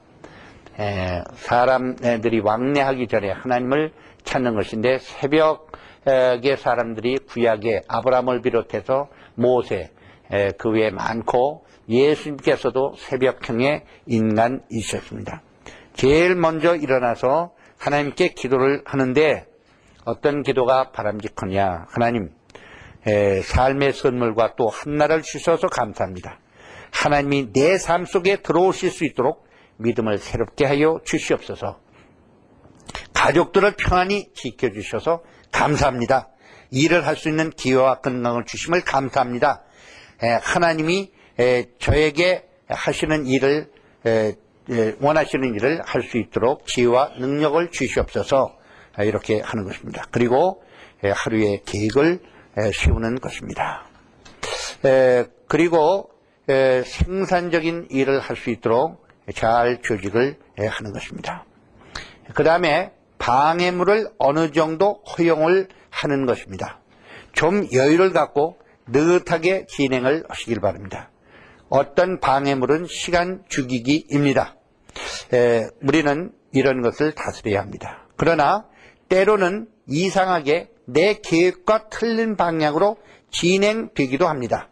에, 사람들이 왕래하기 전에 하나님을 찾는 것인데 새벽에 사람들이 구약에 아브라함을 비롯해서 모세 에, 그 외에 많고 예수님께서도 새벽형의 인간이셨습니다. 제일 먼저 일어나서 하나님께 기도를 하는데 어떤 기도가 바람직하냐 하나님 삶의 선물과 또 한나를 주셔서 감사합니다. 하나님이 내 삶 속에 들어오실 수 있도록 믿음을 새롭게 하여 주시옵소서. 가족들을 평안히 지켜주셔서 감사합니다. 일을 할 수 있는 기회와 건강을 주심을 감사합니다. 하나님이 저에게 하시는 일을 원하시는 일을 할 수 있도록 지혜와 능력을 주시옵소서 이렇게 하는 것입니다. 그리고 하루의 계획을 세우는 것입니다. 그리고 생산적인 일을 할 수 있도록 잘 조직을 하는 것입니다. 그 다음에 방해물을 어느 정도 허용을 하는 것입니다. 좀 여유를 갖고 느긋하게 진행을 하시길 바랍니다. 어떤 방해물은 시간 죽이기입니다. 우리는 이런 것을 다스려야 합니다. 그러나 때로는 이상하게 내 계획과 틀린 방향으로 진행되기도 합니다.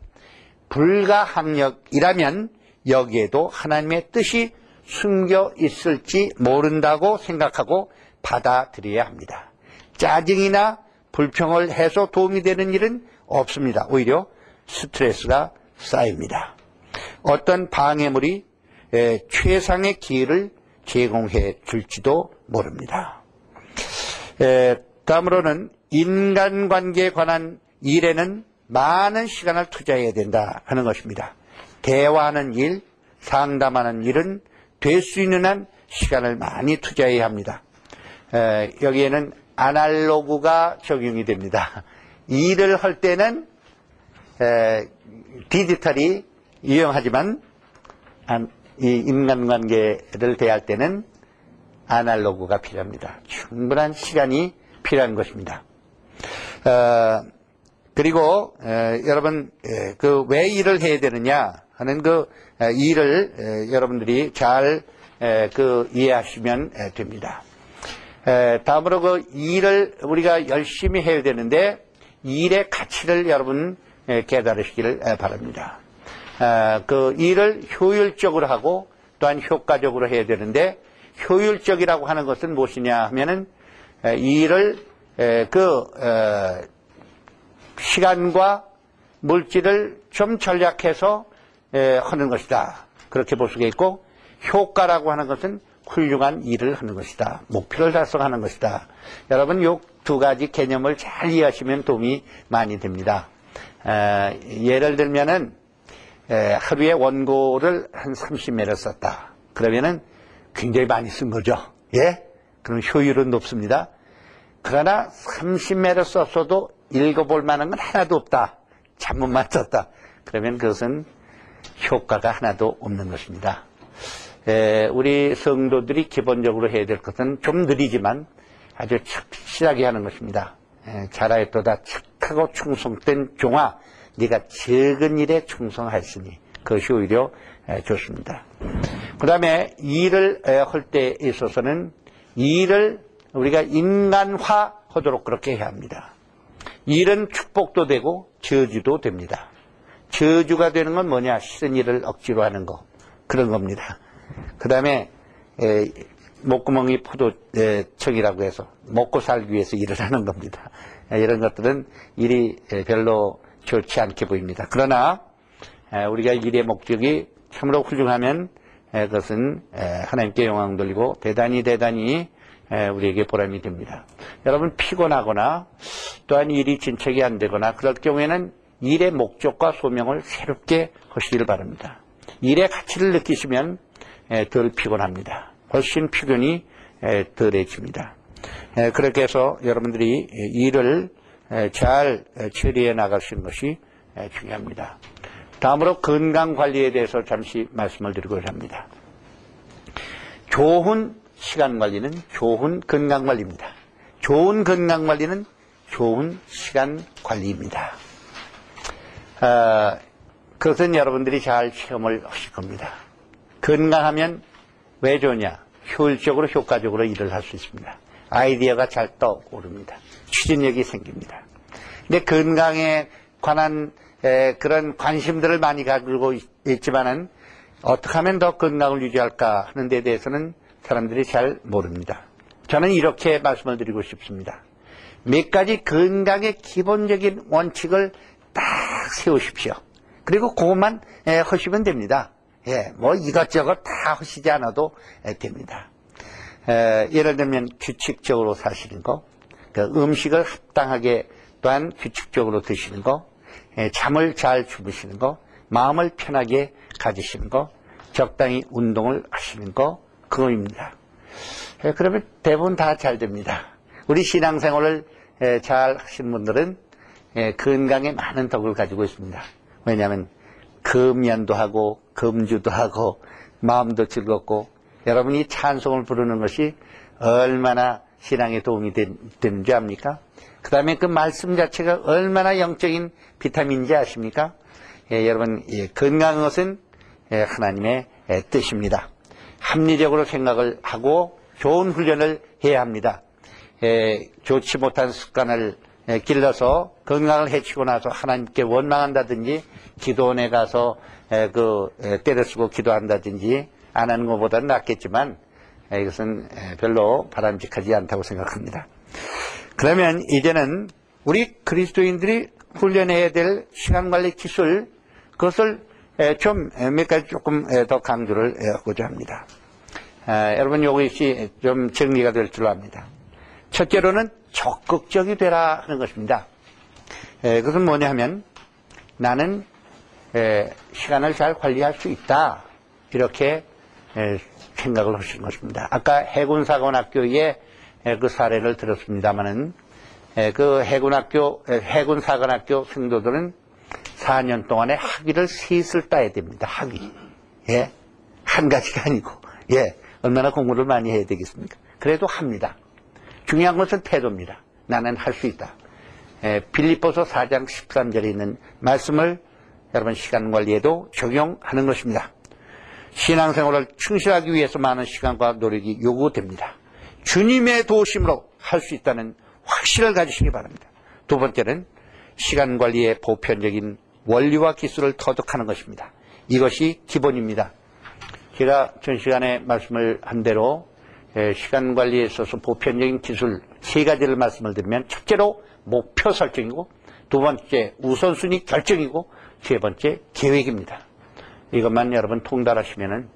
불가항력이라면 여기에도 하나님의 뜻이 숨겨 있을지 모른다고 생각하고 받아들여야 합니다. 짜증이나 불평을 해서 도움이 되는 일은 없습니다. 오히려 스트레스가 쌓입니다. 어떤 방해물이 에, 최상의 기회를 제공해 줄지도 모릅니다. 에, 다음으로는 인간관계에 관한 일에는 많은 시간을 투자해야 된다 하는 것입니다. 대화하는 일, 상담하는 일은 될 수 있는 한 시간을 많이 투자해야 합니다. 에, 여기에는 아날로그가 적용이 됩니다. 일을 할 때는 에, 디지털이 유용하지만 안, 이 인간관계를 대할 때는 아날로그가 필요합니다. 충분한 시간이 필요한 것입니다. 어, 그리고 에, 여러분 그 왜 일을 해야 되느냐 하는 그 에, 일을 에, 여러분들이 잘 그 이해하시면 됩니다. 다음으로 그 일을 우리가 열심히 해야 되는데 일의 가치를 여러분 깨달으시기를 바랍니다. 그 일을 효율적으로 하고 또한 효과적으로 해야 되는데 효율적이라고 하는 것은 무엇이냐 하면은 일을 그 시간과 물질을 좀 전략해서 하는 것이다. 그렇게 볼 수가 있고 효과라고 하는 것은 훌륭한 일을 하는 것이다. 목표를 달성하는 것이다. 여러분 요 두 가지 개념을 잘 이해하시면 도움이 많이 됩니다. 예를 들면은 하루에 원고를 한 30매를 썼다. 그러면은 굉장히 많이 쓴 거죠. 예? 그럼 효율은 높습니다. 그러나 30매를 썼어도 읽어볼 만한 건 하나도 없다. 잡문만 썼다. 그러면 그것은 효과가 하나도 없는 것입니다. 에, 우리 성도들이 기본적으로 해야 될 것은 좀 느리지만 아주 착실하게 하는 것입니다. 에, 잘하였도다 착하고 충성된 종아 네가 적은 일에 충성하였으니 그것이 오히려 에, 좋습니다. 그 다음에 일을 할때 있어서는 일을 우리가 인간화 하도록 그렇게 해야 합니다. 일은 축복도 되고 저주도 됩니다. 저주가 되는 건 뭐냐? 싫은 일을 억지로 하는 거. 그런 겁니다. 그 다음에 목구멍이 포도청이라고 해서 먹고 살기 위해서 일을 하는 겁니다. 이런 것들은 일이 별로 좋지 않게 보입니다. 그러나 우리가 일의 목적이 참으로 훌륭하면 그것은 하나님께 영광 돌리고 대단히 대단히 우리에게 보람이 됩니다. 여러분 피곤하거나 또한 일이 진척이 안 되거나 그럴 경우에는 일의 목적과 소명을 새롭게 하시기를 바랍니다. 일의 가치를 느끼시면 덜 피곤합니다. 훨씬 피곤이 덜해집니다. 그렇게 해서 여러분들이 일을 잘 처리해 나가시는 것이 중요합니다. 다음으로 건강 관리에 대해서 잠시 말씀을 드리고자 합니다. 좋은 시간 관리는 좋은 건강 관리입니다. 좋은 건강 관리는 좋은 시간 관리입니다. 어, 그것은 여러분들이 잘 체험을 하실 겁니다. 건강하면 왜 좋냐? 효율적으로 효과적으로 일을 할 수 있습니다. 아이디어가 잘 떠오릅니다. 추진력이 생깁니다. 근데 건강에 관한 에, 그런 관심들을 많이 가지고 있지만은 어떻게 하면 더 건강을 유지할까 하는 데 대해서는 사람들이 잘 모릅니다. 저는 이렇게 말씀을 드리고 싶습니다. 몇 가지 건강의 기본적인 원칙을 딱 세우십시오. 그리고 그것만 하시면 됩니다. 예, 뭐 이것저것 다 하시지 않아도 됩니다. 에, 예를 들면 규칙적으로 사시는 거, 그 음식을 합당하게 또한 규칙적으로 드시는 거, 에, 잠을 잘 주무시는 거, 마음을 편하게 가지시는 거, 적당히 운동을 하시는 거, 그거입니다. 에, 그러면 대부분 다 잘 됩니다. 우리 신앙생활을 잘 하시는 분들은 건강에 많은 덕을 가지고 있습니다. 왜냐하면 금연도 하고 금주도 하고 마음도 즐겁고 여러분이 찬송을 부르는 것이 얼마나 신앙에 도움이 되는 지 압니까? 그 다음에 그 말씀 자체가 얼마나 영적인 비타민인지 아십니까? 예, 여러분 예, 건강한 것은 예, 하나님의 예, 뜻입니다. 합리적으로 생각을 하고 좋은 훈련을 해야 합니다. 예, 좋지 못한 습관을 예, 길러서 건강을 해치고 나서 하나님께 원망한다든지 기도원에 가서 그 때려 쓰고 기도한다든지 안 하는 것보다는 낫겠지만 이것은 별로 바람직하지 않다고 생각합니다. 그러면 이제는 우리 그리스도인들이 훈련해야 될 시간관리 기술 그것을 좀 몇 가지 조금 더 강조를 하고자 합니다. 아, 여러분 이것이 좀 정리가 될줄 압니다. 첫째로는 적극적이 되라 하는 것입니다. 에, 그것은 뭐냐 하면 나는 에, 시간을 잘 관리할 수 있다. 이렇게 에, 생각을 하시는 것입니다. 아까 해군사관학교의 에, 그 사례를 들었습니다마는 그 해군학교, 에, 해군사관학교 생도들은 4년 동안에 학위를 셋을 따야 됩니다. 학위. 예. 한 가지가 아니고. 예. 얼마나 공부를 많이 해야 되겠습니까? 그래도 합니다. 중요한 것은 태도입니다. 나는 할 수 있다. 에, 빌립보서 4장 13절에 있는 말씀을 여러분 시간 관리에도 적용하는 것입니다. 신앙생활을 충실하기 위해서 많은 시간과 노력이 요구됩니다. 주님의 도심으로 할 수 있다는 확신을 가지시기 바랍니다. 두 번째는 시간 관리의 보편적인 원리와 기술을 터득하는 것입니다. 이것이 기본입니다. 제가 전 시간에 말씀을 한 대로 시간 관리에 있어서 보편적인 기술 세 가지를 말씀을 드리면 첫째로 목표 설정이고 두 번째 우선순위 결정이고 세 번째 계획입니다. 이것만 여러분 통달하시면은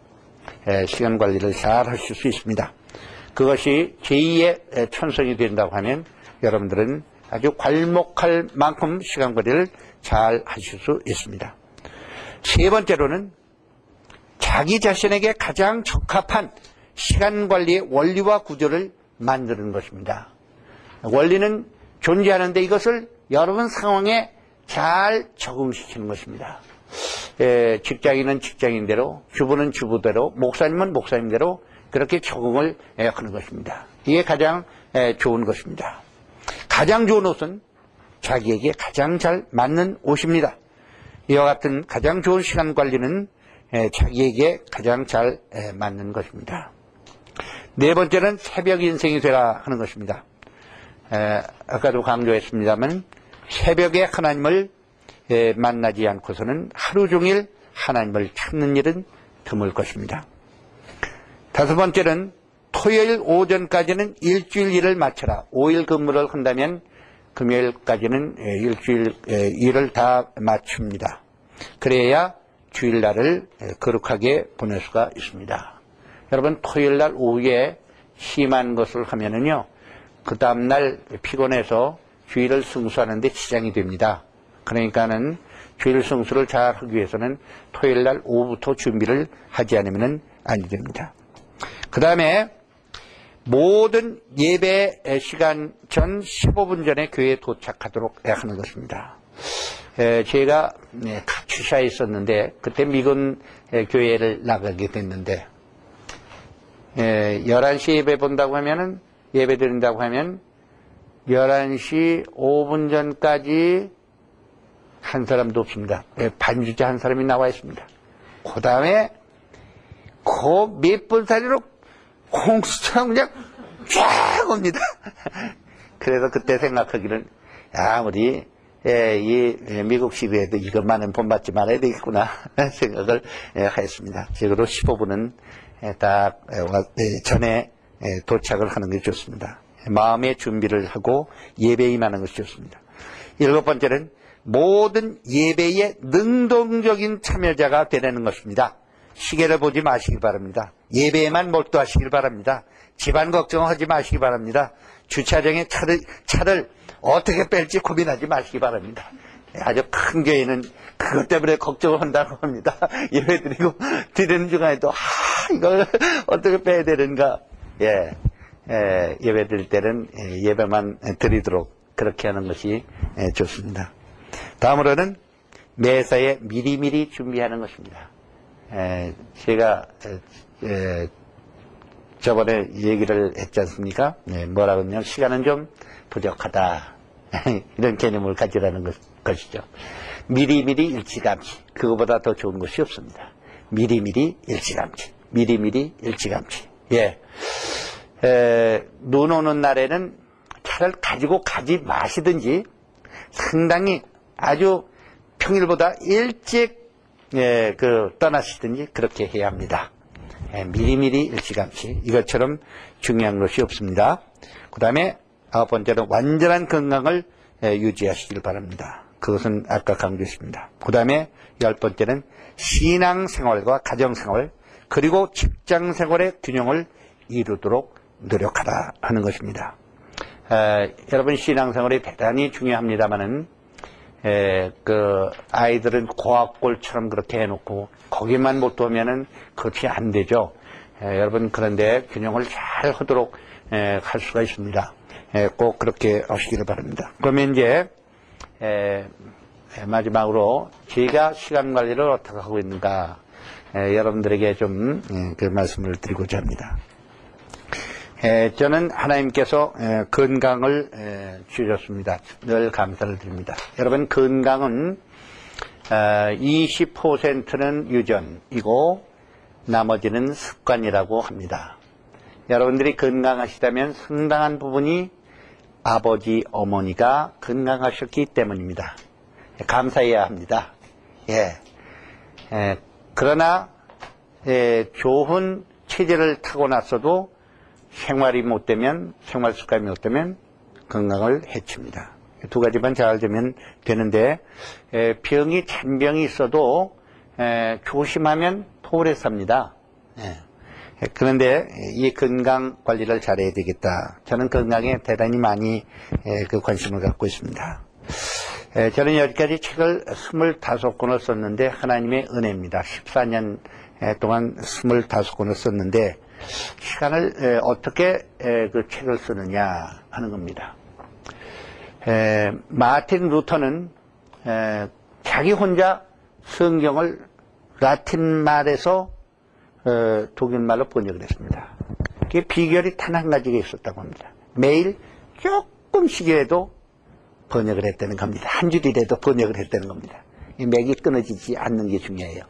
시간 관리를 잘 하실 수 있습니다. 그것이 제2의 천성이 된다고 하면 여러분들은 아주 괄목할 만큼 시간 관리를 잘 하실 수 있습니다. 세 번째로는 자기 자신에게 가장 적합한 시간 관리의 원리와 구조를 만드는 것입니다. 원리는 존재하는데 이것을 여러분 상황에 잘 적응시키는 것입니다. 에, 직장인은 직장인대로, 주부는 주부대로, 목사님은 목사님대로 그렇게 적응을 하는 것입니다. 이게 가장 좋은 것입니다. 가장 좋은 옷은 자기에게 가장 잘 맞는 옷입니다. 이와 같은 가장 좋은 시간 관리는 자기에게 가장 잘 맞는 것입니다. 네 번째는 새벽 인생이 되라 하는 것입니다. 아까도 강조했습니다만 새벽에 하나님을 만나지 않고서는 하루 종일 하나님을 찾는 일은 드물 것입니다. 다섯 번째는 토요일 오전까지는 일주일 일을 마쳐라. 5일 근무를 한다면 금요일까지는 일주일 일을 다 마칩니다. 그래야 주일날을 거룩하게 보낼 수가 있습니다. 여러분 토요일날 오후에 심한 것을 하면은요 그 다음날 피곤해서 주일을 승수하는데 지장이 됩니다. 그러니까는 주일 승수를 잘 하기 위해서는 토요일 날 오후부터 준비를 하지 않으면 아니 됩니다. 그 다음에 모든 예배 시간 전 15분 전에 교회에 도착하도록 하는 것입니다. 제가 카츄샤에 있었는데 그때 미군 교회를 나가게 됐는데 11시 예배 본다고 하면은 예배 드린다고 하면 11시 5분 전까지 한 사람도 없습니다. 반주자 한 사람이 나와 있습니다. 그 다음에 그몇분 사이로 홍수처럼 그냥 쫙 옵니다. <laughs> 그래서 그때 생각하기는, 야, 우리, 예, 이 미국 시대에도 이것만은 본받지 말아야 되겠구나 <laughs> 생각을 예, 하였습니다. 적어도 15분은 예, 딱 예, 전에 도착을 하는 게 좋습니다. 마음의 준비를 하고 예배에 임하는 것이 좋습니다. 일곱 번째는 모든 예배의 능동적인 참여자가 되는 것입니다. 시계를 보지 마시기 바랍니다. 예배에만 몰두하시길 바랍니다. 집안 걱정하지 마시기 바랍니다. 주차장에 차를, 차를 어떻게 뺄지 고민하지 마시기 바랍니다. 아주 큰 교회는 그것 때문에 걱정을 한다고 합니다. <laughs> 예배 드리고 드리는 중간에도 아 이걸 어떻게 빼야 되는가. 예, 예 예배 드릴 때는 예배만 드리도록 그렇게 하는 것이 예, 좋습니다. 다음으로는 매사에 미리미리 준비하는 것입니다. 에, 제가 에, 에, 저번에 얘기를 했지 않습니까? 네, 뭐라고 하면 시간은 좀 부족하다. <laughs> 이런 개념을 가지라는 것, 것이죠. 미리미리 일찌감치. 그거보다 더 좋은 것이 없습니다. 미리미리 일찌감치. 미리미리 일찌감치. 예. 에, 눈 오는 날에는 차를 가지고 가지 마시든지 상당히 아주 평일보다 일찍 예, 그 떠나시든지 그렇게 해야 합니다. 예, 미리미리 일찌감치 이것처럼 중요한 것이 없습니다. 그 다음에 아홉 번째는 완전한 건강을 예, 유지하시길 바랍니다. 그것은 아까 강조했습니다. 그 다음에 열 번째는 신앙생활과 가정생활 그리고 직장생활의 균형을 이루도록 노력하라 하는 것입니다. 에, 여러분 신앙생활이 대단히 중요합니다만은 그 아이들은 고학골처럼 그렇게 해놓고 거기만 못 두면은 그렇게 안 되죠. 에, 여러분 그런데 균형을 잘 하도록 에, 할 수가 있습니다. 에, 꼭 그렇게 하시기를 바랍니다. 그러면 이제 마지막으로 제가 시간 관리를 어떻게 하고 있는가 여러분들에게 좀 그 말씀을 드리고자 합니다. 저는 하나님께서 건강을 주셨습니다. 늘 감사를 드립니다. 여러분 건강은 20%는 어, 유전이고 나머지는 습관이라고 합니다. 여러분들이 건강하시다면 상당한 부분이 아버지, 어머니가 건강하셨기 때문입니다. 감사해야 합니다. 예. 예. 그러나 예, 좋은 체질을 타고났어도 생활이 못되면 생활 습관이 못되면 건강을 해칩니다. 두 가지만 잘 되면 되는데 에, 병이 잔병이 있어도 에, 조심하면 오래 삽니다. 예. 그런데 이 건강 관리를 잘해야 되겠다. 저는 건강에 대단히 많이 에, 그 관심을 갖고 있습니다. 저는 여기까지 책을 25권을 썼는데 하나님의 은혜입니다. 14년 동안 25권을 썼는데 시간을 어떻게 그 책을 쓰느냐 하는 겁니다. 마틴 루터는 자기 혼자 성경을 라틴 말에서 어, 독일 말로 번역을 했습니다. 그 비결이 단 한 가지가 있었다고 합니다. 매일 조금씩이라도 번역을 했다는 겁니다. 한 줄이라도 번역을 했다는 겁니다. 이 맥이 끊어지지 않는 게 중요해요.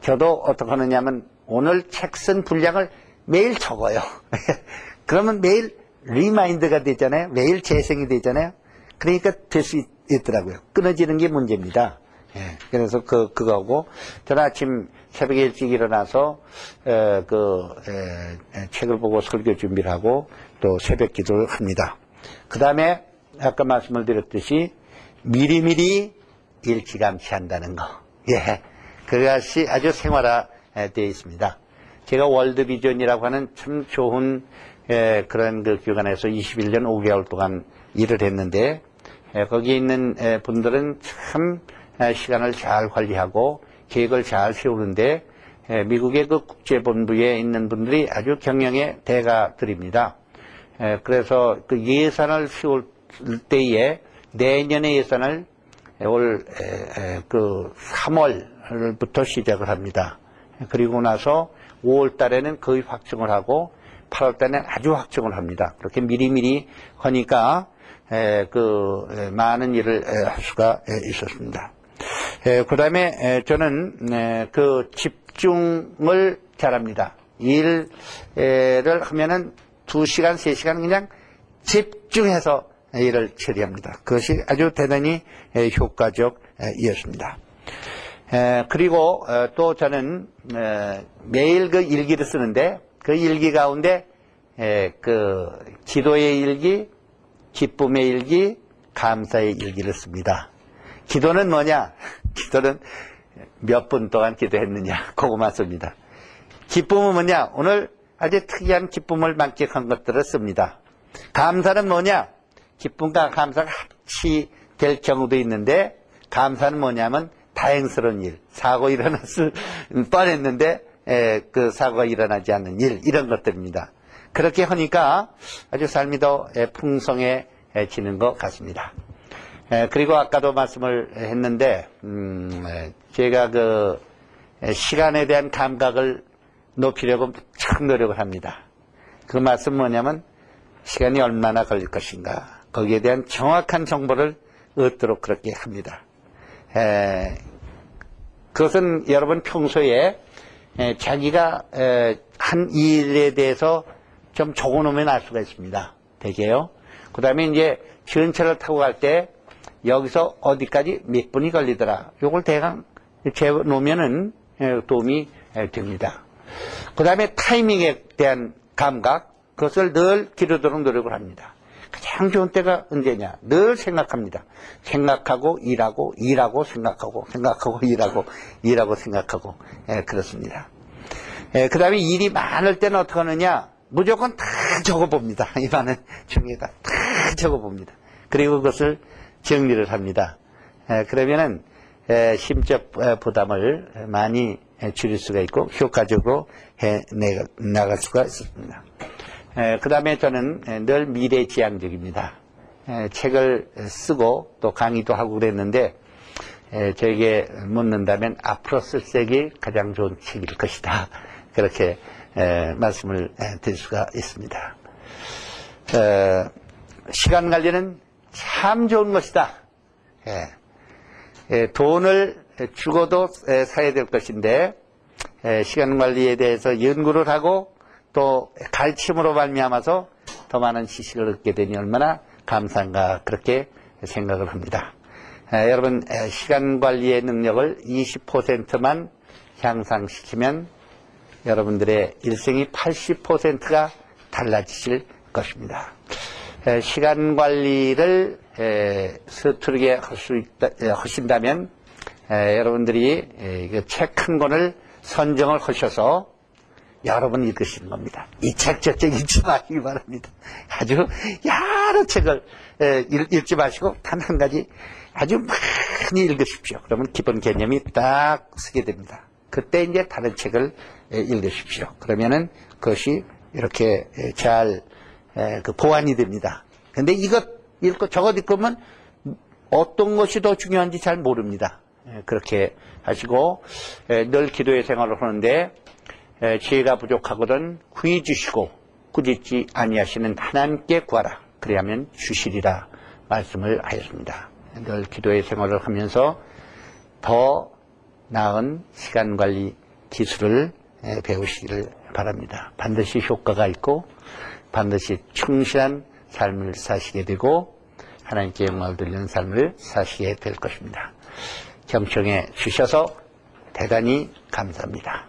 저도 어떻게 하느냐면 오늘 책 쓴 분량을 매일 적어요. <laughs> 그러면 매일 remind가 되잖아요. 매일 재생이 되잖아요. 그러니까 될 수 있더라고요. 끊어지는 게 문제입니다. 예, 그래서 그, 그거고, 저는 아침 새벽에 일찍 일어나서, 에, 그, 에, 책을 보고 설교 준비를 하고, 또 새벽 기도를 합니다. 그 다음에, 아까 말씀을 드렸듯이, 미리미리 일찌감치 한다는 거. 예. 그것이 아주 생활화되어 있습니다. 제가 월드비전이라고 하는 참 좋은 에, 그런 그 기관에서 21년 5개월 동안 일을 했는데 에, 거기 있는 에, 분들은 참 시간을 잘 관리하고 계획을 잘 세우는데 미국의 그 국제본부에 있는 분들이 아주 경영의 대가들입니다. 그래서 그 예산을 세울 때에 내년의 예산을 올 그 3월부터 시작을 합니다. 그리고 나서 5월 달에는 거의 확정을 하고 8월 달에는 아주 확정을 합니다. 그렇게 미리미리 하니까 그 많은 일을 할 수가 있었습니다. 그 다음에 저는 그 집중을 잘합니다. 일을 하면은 2시간, 3시간 그냥 집중해서 일을 처리합니다. 그것이 아주 대단히 효과적이었습니다. 그리고 어, 또 저는 매일 그 일기를 쓰는데 그 일기 가운데 그 기도의 일기, 기쁨의 일기, 감사의 일기를 씁니다. 기도는 뭐냐? <laughs> 기도는 몇 분 동안 기도했느냐? <laughs> 그거만 씁니다. 기쁨은 뭐냐? 오늘 아주 특이한 기쁨을 만끽한 것들을 씁니다. 감사는 뭐냐? 기쁨과 감사가 합치될 경우도 있는데 감사는 뭐냐면 다행스러운 일, 사고 일어났을 뻔했는데 에, 그 사고가 일어나지 않는 일 이런 것들입니다. 그렇게 하니까 아주 삶이 더 풍성해지는 것 같습니다. 에, 그리고 아까도 말씀을 했는데 음, 에, 제가 그 시간에 대한 감각을 높이려고 참 노력을 합니다. 그 말씀 뭐냐면 시간이 얼마나 걸릴 것인가 거기에 대한 정확한 정보를 얻도록 그렇게 합니다. 에, 그것은 여러분 평소에 에, 자기가 에, 한 일에 대해서 좀 적어놓으면 알 수가 있습니다. 되게요. 그 다음에 이제 전철을 타고 갈 때 여기서 어디까지 몇 분이 걸리더라. 요걸 대강 재놓으면은 도움이 됩니다. 그 다음에 타이밍에 대한 감각, 그것을 늘 기르도록 노력을 합니다. 가장 좋은 때가 언제냐? 늘 생각합니다. 생각하고 일하고 일하고 생각하고 생각하고 일하고 일하고 생각하고 예, 그렇습니다. 예, 그 다음에 일이 많을 때는 어떻게 하느냐? 무조건 다 적어봅니다. 이 많은 중에다 다 적어봅니다. 그리고 그것을 정리를 합니다. 예, 그러면은 예, 심적 부담을 많이 줄일 수가 있고 효과적으로 해 나갈 수가 있습니다. 그 다음에 저는 늘 미래지향적입니다. 책을 쓰고 또 강의도 하고 그랬는데 저에게 묻는다면 앞으로 쓸 책이 가장 좋은 책일 것이다. 그렇게 말씀을 드릴 수가 있습니다. 시간 관리는 참 좋은 것이다. 돈을 죽어도 사야 될 것인데 시간 관리에 대해서 연구를 하고 또 가르침으로 말미암아서 더 많은 지식을 얻게 되니 얼마나 감사한가 그렇게 생각을 합니다. 여러분 시간 관리의 능력을 20%만 향상시키면 여러분들의 일생이 80%가 달라지실 것입니다. 시간 관리를 서투르게 할 수 있다, 하신다면 여러분들이 책한 권을 선정을 하셔서 여러분 읽으시는 겁니다. 이 책 저 책 읽지 마시기 바랍니다. 아주 여러 책을 읽지 마시고 단 한 가지 아주 많이 읽으십시오. 그러면 기본 개념이 딱 쓰게 됩니다. 그때 이제 다른 책을 읽으십시오. 그러면은 그것이 이렇게 잘그 보완이 됩니다. 근데 이것 읽고 저것 읽으면 어떤 것이 더 중요한지 잘 모릅니다. 그렇게 하시고 늘 기도의 생활을 하는데 지혜가 부족하거든 후히 주시고 꾸짖지 아니하시는 하나님께 구하라. 그래야면 주시리라 말씀을 하였습니다. 늘 기도의 생활을 하면서 더 나은 시간 관리 기술을 배우시기를 바랍니다. 반드시 효과가 있고 반드시 충실한 삶을 사시게 되고 하나님께 영광을 돌리는 삶을 사시게 될 것입니다. 경청해 주셔서 대단히 감사합니다.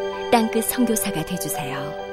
땅끝 성교사가 되주세요